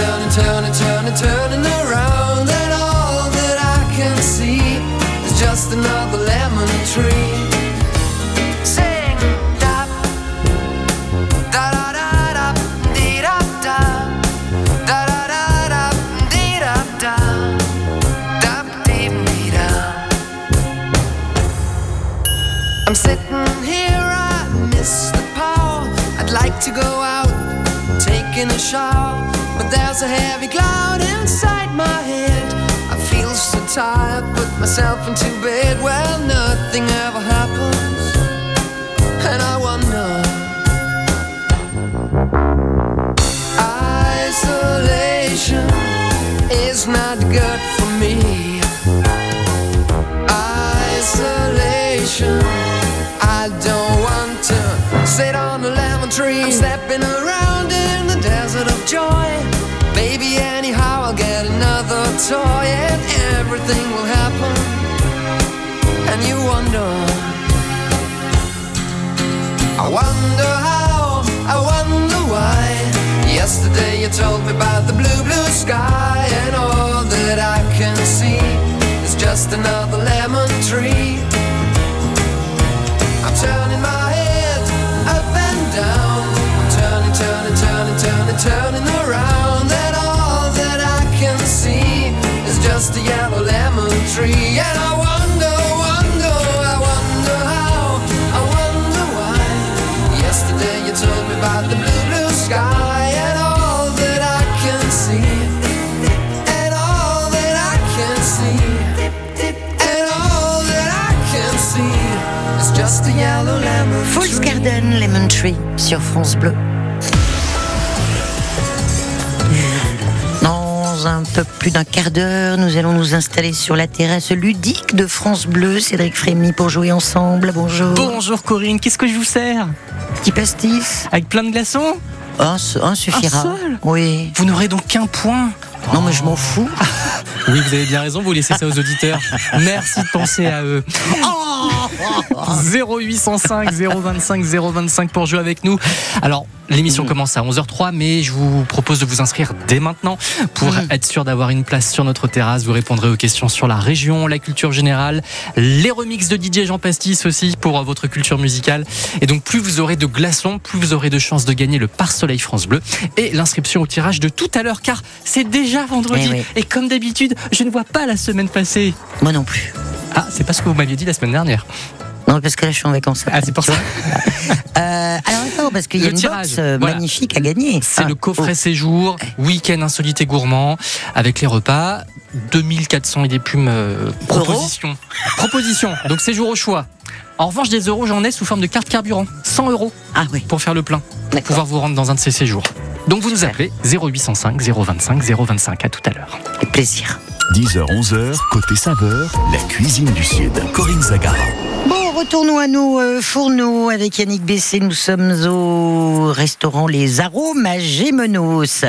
turning, turning, turning, turning around. And all that I can see is just another lemon tree. Sing, da, da da da da, da da, da da da da, da da, da dee dee da. I'm sitting here, I miss the power. I'd like to go out, taking a shower there's a heavy cloud inside my head. I feel so tired, put myself into bed. Well, nothing ever happens, and I wonder. Isolation is not good for me. Isolation. I don't want to sit on a lemon tree. I'm stepping around in the desert of joy. Baby, anyhow, I'll get another toy and everything will happen. And you wonder. I wonder how, I wonder why. Yesterday you told me about the blue, blue sky, and all that I can see is just another lemon tree. I'm turning my head up and down. I'm turning, turning, turning, turning, turning around. Just a yellow lemon tree. And I wonder, wonder, I wonder how, I wonder why. Yesterday you told me about the blue, blue sky. And all that I can see. And all that I can see. And all that I can see is just a yellow lemon tree. Garden Lemon Tree sur France Bleu. Dans un peu plus d'un quart d'heure, nous allons nous installer sur la terrasse ludique de France Bleu. Cédric Frémy pour jouer ensemble. Bonjour. Bonjour Corinne, qu'est-ce que je vous sers? Petit pastis Avec plein de glaçons? Un, se- un suffira. Un seul? Oui. Vous n'aurez donc qu'un point? Non, mais je m'en fous. Oui, vous avez bien raison, vous laissez ça aux auditeurs. Merci de penser à eux. 0805 025 025 pour jouer avec nous. Alors, l'émission commence à 11h03, mais je vous propose de vous inscrire dès maintenant pour être sûr d'avoir une place sur notre terrasse. Vous répondrez aux questions sur la région, la culture générale, les remixes de DJ Jean Pastis aussi pour votre culture musicale. Et donc, plus vous aurez de glaçons, plus vous aurez de chances de gagner le pare-soleil France Bleu et l'inscription au tirage de tout à l'heure, car c'est déjà vendredi. Eh oui. Et comme d'habitude, je ne vois pas la semaine passée. Moi non plus. Ah, c'est pas ce que vous m'aviez dit la semaine dernière. Non, parce que là, je suis en vacances. Ah, c'est pour ça. Euh, alors, attends, parce qu'il y a Le une tirage, box voilà. magnifique à gagner. C'est Ah, le coffret séjour, week-end insolite et gourmand, avec les repas, 2400 et des plumes euh, propositions. Propositions, donc séjour au choix. En revanche, des euros, j'en ai sous forme de carte carburant. 100 euros Ah oui. pour faire le plein, pour pouvoir vous rendre dans un de ces séjours. Donc vous nous appelez 0805 025 025. À tout à l'heure. Avec plaisir. 10h, 11h, côté saveur, la cuisine du Sud. Corinne Zagara. Retournons à nos euh, fourneaux avec Yannick Bessé. Nous sommes au restaurant Les Arômes à Gémenos.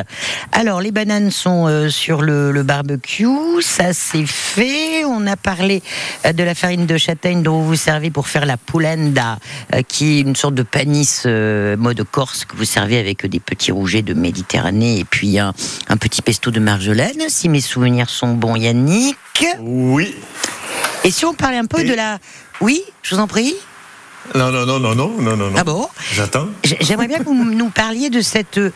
Alors, les bananes sont euh, sur le, le barbecue. Ça, c'est fait. On a parlé euh, de la farine de châtaigne dont vous vous servez pour faire la poulenda, euh, qui est une sorte de panisse mode corse que vous servez avec des petits rougets de Méditerranée et puis un, un petit pesto de marjolaine, si mes souvenirs sont bons, Yannick. Oui. Et si on parlait un peu Et- de la... Oui, je vous en prie. Non, non, non, non, non, non, non. Ah bon? J'attends. J'aimerais bien que vous nous parliez de cette euh,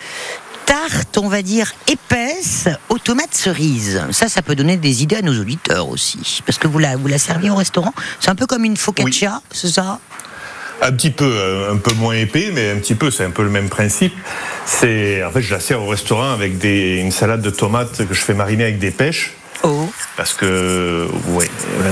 tarte, on va dire, épaisse aux tomates cerises. Ça, ça peut donner des idées à nos auditeurs aussi. Parce que vous la, vous la servez au restaurant. C'est un peu comme une focaccia, c'est ça? Un petit peu, euh, un peu moins épais, mais un petit peu, c'est un peu le même principe. C'est, en fait, je la sers au restaurant avec des, une salade de tomates que je fais mariner avec des pêches. Parce que, ouais,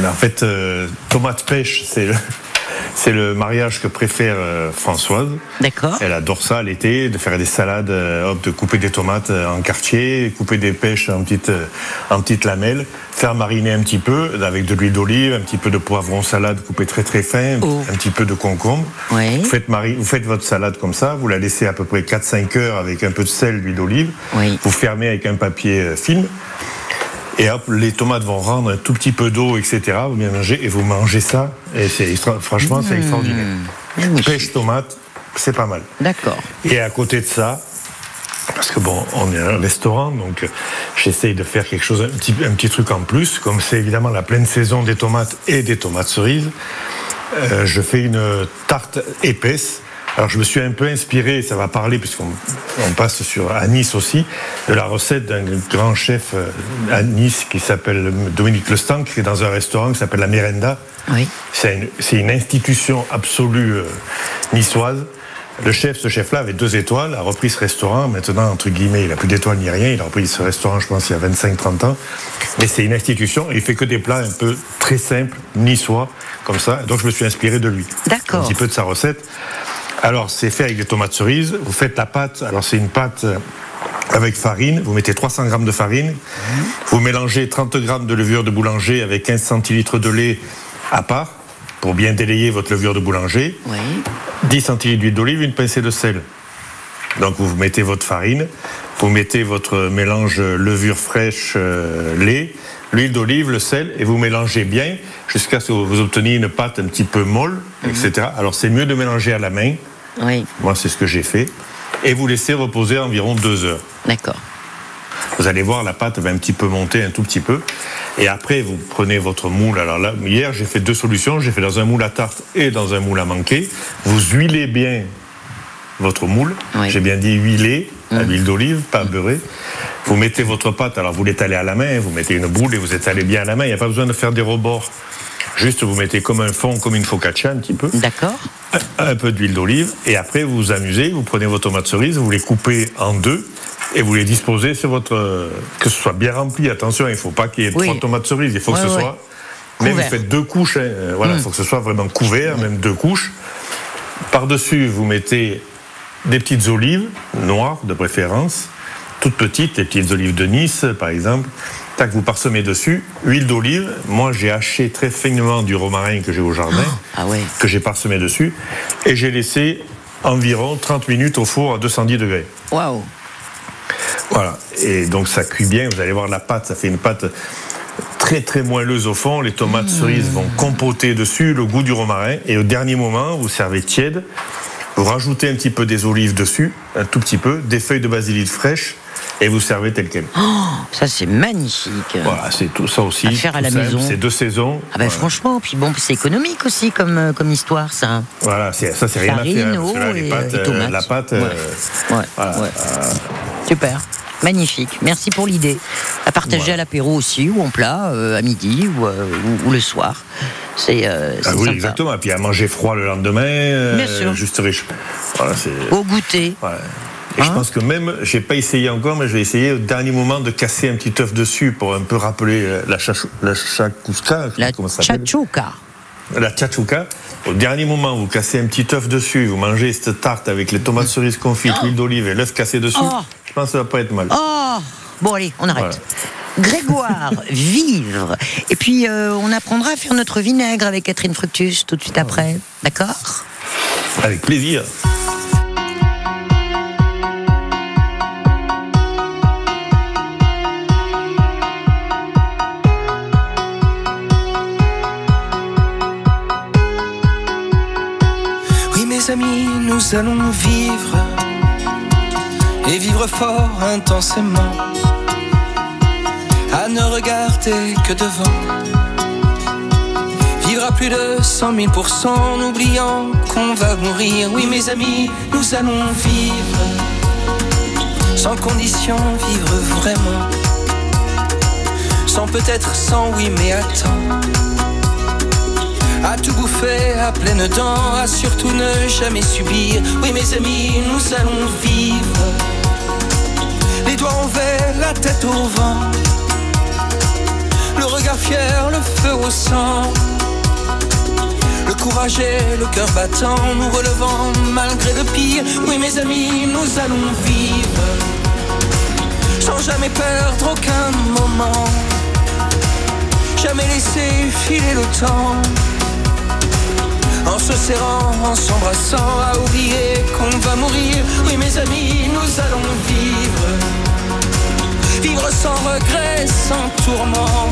en fait, euh, tomate pêche, c'est le, c'est le mariage que préfère euh, Françoise. D'accord. Elle adore ça l'été, de faire des salades, euh, hop, de couper des tomates euh, en quartier, couper des pêches en petites, euh, en petites lamelles, faire mariner un petit peu avec de l'huile d'olive, un petit peu de poivron salade coupé très très fin, Oh. un petit peu de concombre. Ouais. Vous faites, mari- vous faites votre salade comme ça, vous la laissez à peu près 4-5 heures avec un peu de sel, d'huile d'olive. Oui. Vous fermez avec un papier euh, film. Et hop, les tomates vont rendre un tout petit peu d'eau, etc. Vous mélangez et vous mangez ça. Et c'est franchement, Mmh. c'est extraordinaire. Pêche tomate, c'est pas mal. D'accord. Et à côté de ça, parce que bon, on est un restaurant, donc j'essaye de faire quelque chose, un petit, un petit truc en plus. Comme c'est évidemment la pleine saison des tomates et des tomates cerises, euh, je fais une tarte épaisse. Alors je me suis un peu inspiré, ça va parler puisqu'on on passe sur à Nice aussi, de la recette d'un grand chef euh, à Nice qui s'appelle Dominique Lestanc, qui est dans un restaurant qui s'appelle la Merenda. Oui. C'est une, c'est une institution absolue euh, niçoise. Le chef, ce chef-là, avait deux étoiles, a repris ce restaurant. Maintenant, entre guillemets, il n'a plus d'étoiles ni rien. Il a repris ce restaurant, je pense, il y a 25-30 ans. Mais c'est une institution et il fait que des plats un peu très simples, niçois, comme ça. Donc, je me suis inspiré de lui. D'accord. Un petit peu de sa recette. Alors, c'est fait avec des tomates cerises. Vous faites la pâte. Alors, c'est une pâte euh, avec farine. Vous mettez 300 grammes de farine. Vous mélangez 30 grammes de levure de boulanger avec 15 centilitres de lait à part pour bien délayer votre levure de boulanger. 10 centilitres d'huile d'olive, une pincée de sel. Donc vous mettez votre farine, vous mettez votre mélange levure fraîche, euh, lait, l'huile d'olive, le sel, et vous mélangez bien jusqu'à ce que vous obteniez une pâte un petit peu molle, etc. Alors c'est mieux de mélanger à la main. Oui. Moi c'est ce que j'ai fait. Et vous laissez reposer environ deux heures. D'accord. Vous allez voir, la pâte va un petit peu monter, un tout petit peu. Et après, vous prenez votre moule. Alors là, hier, j'ai fait deux solutions. J'ai fait dans un moule à tarte et dans un moule à manquer. Vous huilez bien votre moule. J'ai bien dit huilé, à l'huile d'olive, pas beurré. Vous mettez votre pâte, alors vous l'étalez à la main, vous mettez une boule et vous étalez bien à la main. Il n'y a pas besoin de faire des rebords. Juste, vous mettez comme un fond, comme une focaccia un petit peu. D'accord. Un, peu d'huile d'olive. Et après, vous vous amusez, vous prenez vos tomates cerises, vous les coupez en deux et vous les disposez sur votre. que ce soit bien rempli. Attention, il ne faut pas qu'il y ait Oui. trois tomates cerises. Il faut Ouais, que ce ouais. soit. Mais vous faites deux couches. hein, euh, Voilà, il Mm. faut que ce soit vraiment couvert, même deux couches. Par-dessus, vous mettez des petites olives, noires de préférence, toutes petites, les petites olives de Nice, par exemple. Tac, vous parsemez dessus. Huile d'olive. Moi, j'ai haché très finement du romarin que j'ai au jardin, Ah ouais. que j'ai parsemé dessus. Et j'ai laissé environ 30 minutes au four à 210 degrés. Waouh. Voilà. Et donc ça cuit bien. Vous allez voir la pâte, ça fait une pâte très très moelleuse au fond. Les tomates cerises vont compoter dessus, le goût du romarin. Et au dernier moment, vous servez tiède. Vous rajoutez un petit peu des olives dessus, un tout petit peu, des feuilles de basilic fraîches, et vous servez tel quel. Oh, ça c'est magnifique. Voilà, c'est tout ça aussi. À faire à la simple. maison. C'est deux saisons. Ah ben Voilà. franchement, puis bon, c'est économique aussi comme, euh, comme histoire ça. Voilà, ça c'est rien à faire. là, les et, pâtes, euh, et tomates. la pâte, Ouais. euh, Ouais, voilà, ouais. euh, Super. Magnifique. Merci pour l'idée. À partager à l'apéro aussi, ou en plat, euh, à midi, ou, euh, ou- ou le soir. C'est euh, ah oui, sympa. exactement. Et puis à manger froid le lendemain, Bien sûr. juste riche. Voilà. Au goûter. Et je pense que même, j'ai pas essayé encore, mais je vais essayer au dernier moment de casser un petit œuf dessus pour un peu rappeler euh, la, chachou- la chakouska. La Chachuca. La tchatchouka. Au dernier moment, vous cassez un petit œuf dessus, vous mangez cette tarte avec les tomates cerises confites, l'huile d'olive et l'œuf cassé dessus. Oh. Je pense que ça va pas être mal. Oh Bon allez, on arrête. Voilà. Grégoire, vivre. Et puis euh, on apprendra à faire notre vinaigre avec Catherine Fructus tout de suite après. D'accord? Avec plaisir. Nous allons vivre et vivre fort intensément. À ne regarder que devant. Vivre à plus de 100 000% en oubliant qu'on va mourir. Oui, mes amis, nous allons vivre sans condition, vivre vraiment. Sans peut-être sans oui, mais attends à tout bouffer à pleines dents, à surtout ne jamais subir. Oui, mes amis, nous allons vivre. Les doigts envers, la tête au vent. Le regard fier, le feu au sang. Le courage et le cœur battant, nous relevant malgré le pire. Oui, mes amis, nous allons vivre. Sans jamais perdre aucun moment. Jamais laisser filer le temps. Se serrant, en s'embrassant, à oublier qu'on va mourir. Oui, mes amis, nous allons vivre. Vivre sans regret, sans tourment.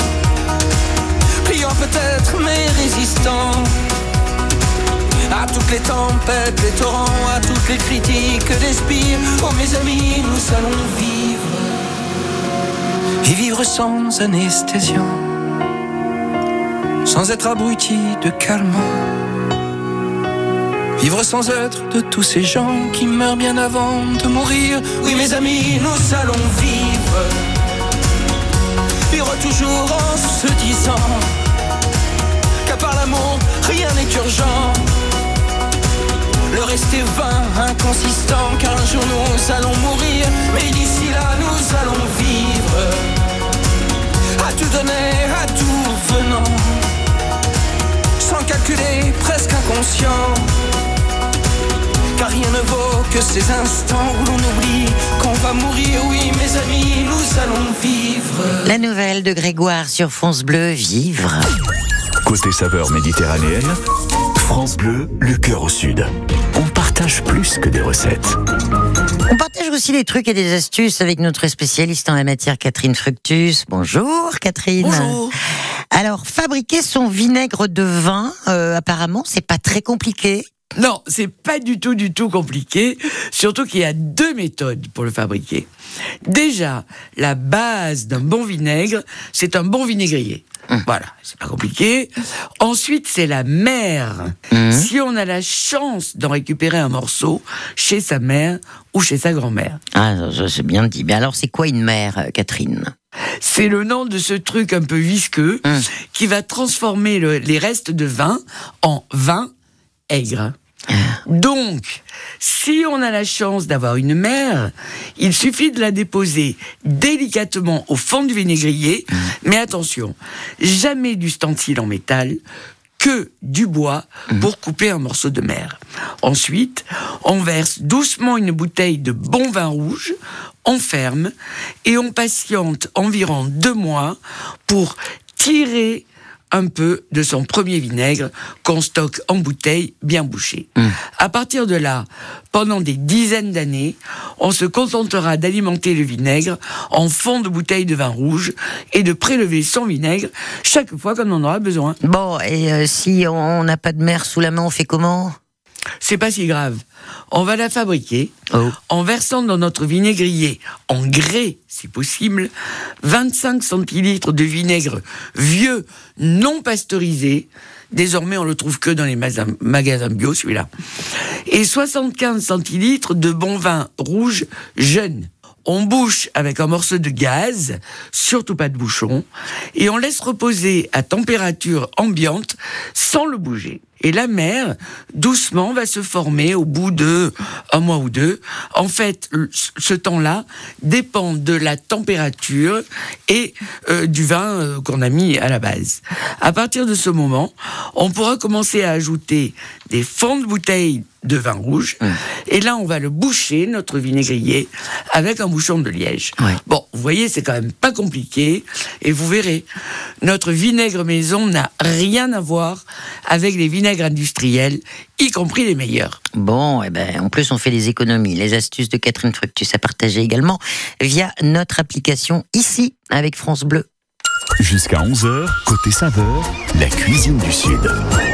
Pliant peut-être, mais résistant. À toutes les tempêtes, les torrents, à toutes les critiques des spires. Oh, mes amis, nous allons vivre. Et vivre sans anesthésion. Sans être abruti de calmant. Vivre sans être de tous ces gens qui meurent bien avant de mourir. Oui, mes amis, nous allons vivre. Vivre toujours en se disant qu'à part l'amour, rien n'est urgent. Le reste est vain, inconsistant, car un jour nous allons mourir, mais d'ici là nous allons vivre. À tout donner, à tout venant, sans calculer, presque inconscient. Car rien ne vaut que ces instants où l'on oublie qu'on va mourir, oui mes amis, nous allons vivre. La nouvelle de Grégoire sur France Bleu, Vivre. Côté saveur méditerranéenne, France Bleu, le cœur au sud. On partage plus que des recettes. On partage aussi des trucs et des astuces avec notre spécialiste en la matière, Catherine Fructus. Bonjour Catherine. Bonjour. Alors, fabriquer son vinaigre de vin, euh, apparemment, c'est pas très compliqué. Non, c'est pas du tout, du tout compliqué. Surtout qu'il y a deux méthodes pour le fabriquer. Déjà, la base d'un bon vinaigre, c'est un bon vinaigrier. Voilà, c'est pas compliqué. Ensuite, c'est la mère. Si on a la chance d'en récupérer un morceau chez sa mère ou chez sa grand-mère. Ah, c'est bien dit. Mais alors, c'est quoi une mère, euh, Catherine? C'est le nom de ce truc un peu visqueux qui va transformer le- les restes de vin en vin aigre. Donc, si on a la chance d'avoir une mère, il suffit de la déposer délicatement au fond du vinaigrier, mais attention, jamais d'ustensile en métal, que du bois pour couper un morceau de mer. Ensuite, on verse doucement une bouteille de bon vin rouge, on ferme et on patiente environ deux mois pour tirer un peu de son premier vinaigre qu'on stocke en bouteille bien bouchée. À partir de là, pendant des dizaines d'années, on se contentera d'alimenter le vinaigre en fond de bouteille de vin rouge et de prélever son vinaigre chaque fois qu'on en aura besoin. Bon, et euh, si on n'a pas de mer sous la main, on fait comment? C'est pas si grave. On va la fabriquer en versant dans notre vinaigrier, en grès si possible, 25 centilitres de vinaigre vieux, non pasteurisé. Désormais, on le trouve que dans les magasins bio, celui-là. Et 75 centilitres de bon vin rouge jeune. On bouche avec un morceau de gaz, surtout pas de bouchon, et on laisse reposer à température ambiante sans le bouger. Et la mer, doucement, va se former au bout de un mois ou deux. En fait, ce temps-là dépend de la température et euh, du vin euh, qu'on a mis à la base. À partir de ce moment, on pourra commencer à ajouter des fonds de bouteilles de vin rouge. Et là, on va le boucher, notre vinaigrier, avec un bouchon de liège. Bon, vous voyez, c'est quand même pas compliqué. Et vous verrez, notre vinaigre maison n'a rien à voir avec les vinaigres industriels, y compris les meilleurs. Bon, eh ben, en plus, on fait des économies. Les astuces de Catherine Fructus à partager également via notre application ici avec France Bleu. Jusqu'à 11h, côté saveur, la cuisine du Sud.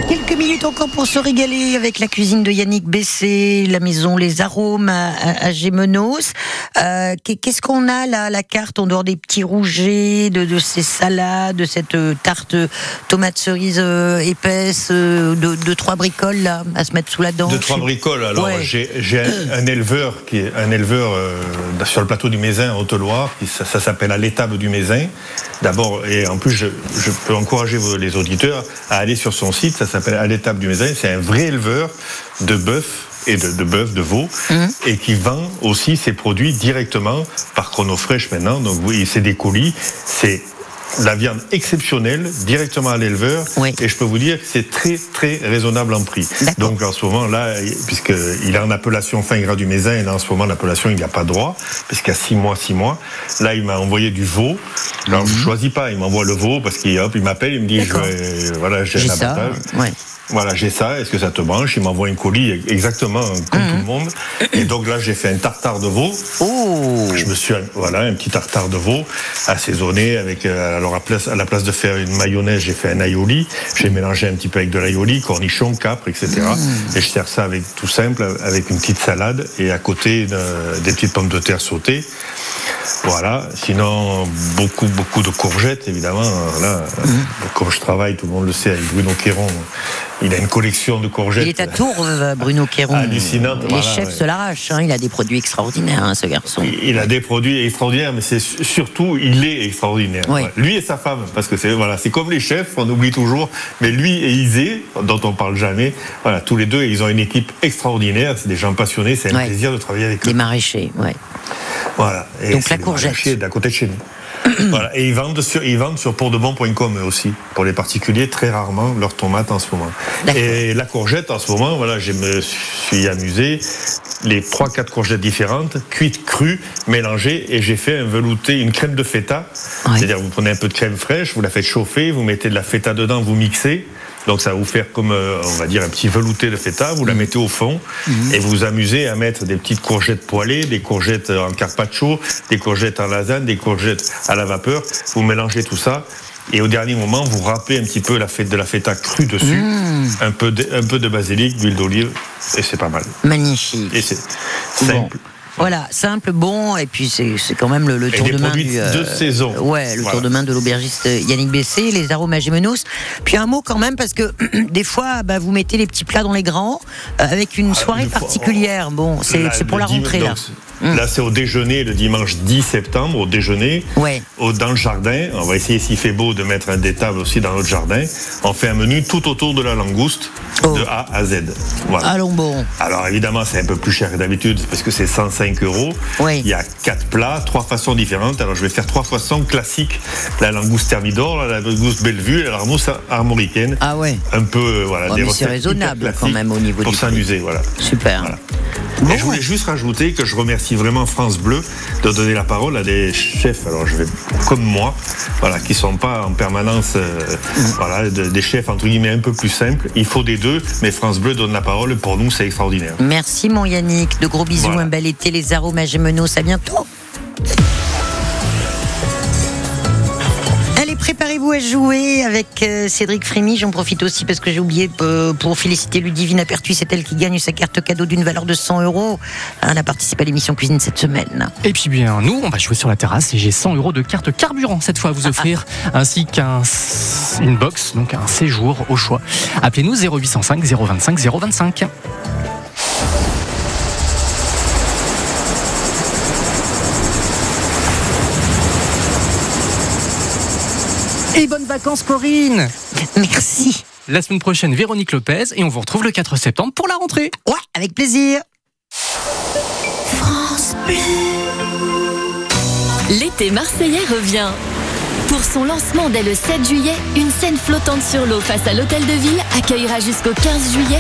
Quelques minutes encore pour se régaler avec la cuisine de Yannick Bessé, la maison Les Arômes à, à- à Gémenos. Euh, qu'est- Qu'est-ce qu'on a là, la carte, en dehors des petits rougets, de, de ces salades, de cette euh, tarte tomate cerise euh, épaisse, euh, de, de trois bricoles là, à se mettre sous la dent Deux, trois bricoles. Alors, Ouais. j'ai un, un éleveur qui est un éleveur euh, sur le plateau du Mézin, en Haute-Loire. Ça, ça s'appelle à l'étable du Mézin. D'abord, et en plus, je, je peux encourager les auditeurs à aller sur son site. Ça s'appelle à l'étable du Mézin. C'est un vrai éleveur de bœuf et de, de bœuf, de veau, et qui vend aussi ses produits directement par chronofresh maintenant. Donc oui, c'est des colis. C'est la viande exceptionnelle directement à l'éleveur et je peux vous dire que c'est très très raisonnable en prix. Donc en ce moment là, puisqu'il est en appellation fin gras du Mézin et là en ce moment l'appellation il n'a pas droit puisqu'il y a six mois, six mois. Là il m'a envoyé du veau. Alors Mhm. je choisis pas, il m'envoie le veau parce qu'il il m'appelle, il me dit je voilà j'ai un ouais. Voilà, j'ai ça, est-ce que ça te branche? Il m'envoie un colis exactement comme Mhm. tout le monde. Et donc là, j'ai fait un tartare de veau. Oh Je me suis, voilà, un petit tartare de veau assaisonné avec, euh, alors à, place, à la place de faire une mayonnaise, j'ai fait un aioli. J'ai mélangé un petit peu avec de l'aioli, cornichons, capre, etc. Mhm. Et je sers ça avec tout simple, avec une petite salade et à côté des petites pommes de terre sautées. Voilà. Sinon, beaucoup, beaucoup de courgettes, évidemment. Là, Mhm. comme je travaille, tout le monde le sait, avec Bruno Quéron, Il a une collection de courgettes. Il est à Tours, euh, Bruno Kéron. Hallucinante, Les voilà, chefs ouais. se l'arrachent. hein. Il a des produits extraordinaires, hein, ce garçon. Il a des produits extraordinaires, mais c'est su- surtout, il est extraordinaire. Oui. Ouais. Lui et sa femme, parce que c'est voilà, c'est comme les chefs, on oublie toujours, mais lui et Isée, dont on parle jamais, voilà, tous les deux, ils ont une équipe extraordinaire, c'est des gens passionnés, c'est un Ouais. plaisir de travailler avec eux. Des maraîchers, ouais. Voilà. Et Donc la courgette. d'à côté de chez nous. voilà. Et ils vendent sur, ils vendent sur pourdebon.com eux aussi, pour les particuliers, très rarement, leurs tomates en ce moment. Et la courgette, en ce moment, voilà, je me suis amusé. Les trois, quatre courgettes différentes, cuites crues, mélangées, et j'ai fait un velouté, une crème de feta. C'est-à-dire, vous prenez un peu de crème fraîche, vous la faites chauffer, vous mettez de la feta dedans, vous mixez. Donc ça va vous faire comme, euh, on va dire, un petit velouté de feta. Vous la mettez au fond et vous vous amusez à mettre des petites courgettes poêlées, des courgettes en carpaccio, des courgettes en lasagne, des courgettes à la vapeur. Vous mélangez tout ça. Et au dernier moment, vous râpez un petit peu la fête de la feta crue dessus, un, peu de, un peu de basilic, d'huile d'olive, et c'est pas mal. Magnifique. Et c'est Bon. Voilà, simple, bon, et puis c'est c'est quand même le, le tour de main du. euh, de saison. Ouais, le Voilà. tour de main de l'aubergiste Yannick Bessé, les arômes à Gémenos. Puis un mot quand même, parce que des fois, bah, vous mettez les petits plats dans les grands, euh, avec une soirée particulière. Bon, c'est pour la rentrée, là. Donc, Là, c'est au déjeuner le dimanche 10 septembre, au déjeuner, au, dans le jardin. On va essayer, s'il fait beau, de mettre un des tables aussi dans notre jardin. On fait un menu tout autour de la langouste, de A à Z. Voilà. Allons bon. Alors évidemment, c'est un peu plus cher que d'habitude parce que c'est 105 euros. Il y a quatre plats, trois façons différentes. Alors je vais faire trois façons classiques la langouste thermidor, la langouste Bellevue et la langouste armoricaine. Ah ouais. Un peu, voilà, Ouais, des mais c'est raisonnable quand même au niveau pour du prix. s'amuser, voilà. Et je voulais juste rajouter que je remercie vraiment France Bleu de donner la parole à des chefs, alors je vais comme moi, voilà, qui sont pas en permanence, euh, voilà, de- des chefs entre guillemets un peu plus simples. Il faut des deux, mais France Bleu donne la parole. Pour nous, c'est extraordinaire. Merci mon Yannick, de gros bisous, un bel été, les arômes à Gémenos, à bientôt. Préparez-vous à jouer avec euh, Cédric Frémy. J'en profite aussi parce que j'ai oublié euh, pour féliciter Ludivine Apertu, c'est elle qui gagne sa carte cadeau d'une valeur de 100 euros. Elle a participé à l'émission Cuisine cette semaine. Et puis bien, nous, on va jouer sur la terrasse et j'ai 100 euros de carte carburant cette fois à vous offrir, ainsi qu'un une box, donc un séjour au choix. Appelez-nous 0805 025 025. Et bonnes vacances Corinne Merci La semaine prochaine, Véronique Lopez et on vous retrouve le 4 septembre pour la rentrée. Ouais, avec plaisir. France Bleu. L'été marseillais revient. Pour son lancement dès le 7 juillet, une scène flottante sur l'eau face à l'hôtel de ville accueillera jusqu'au 15 juillet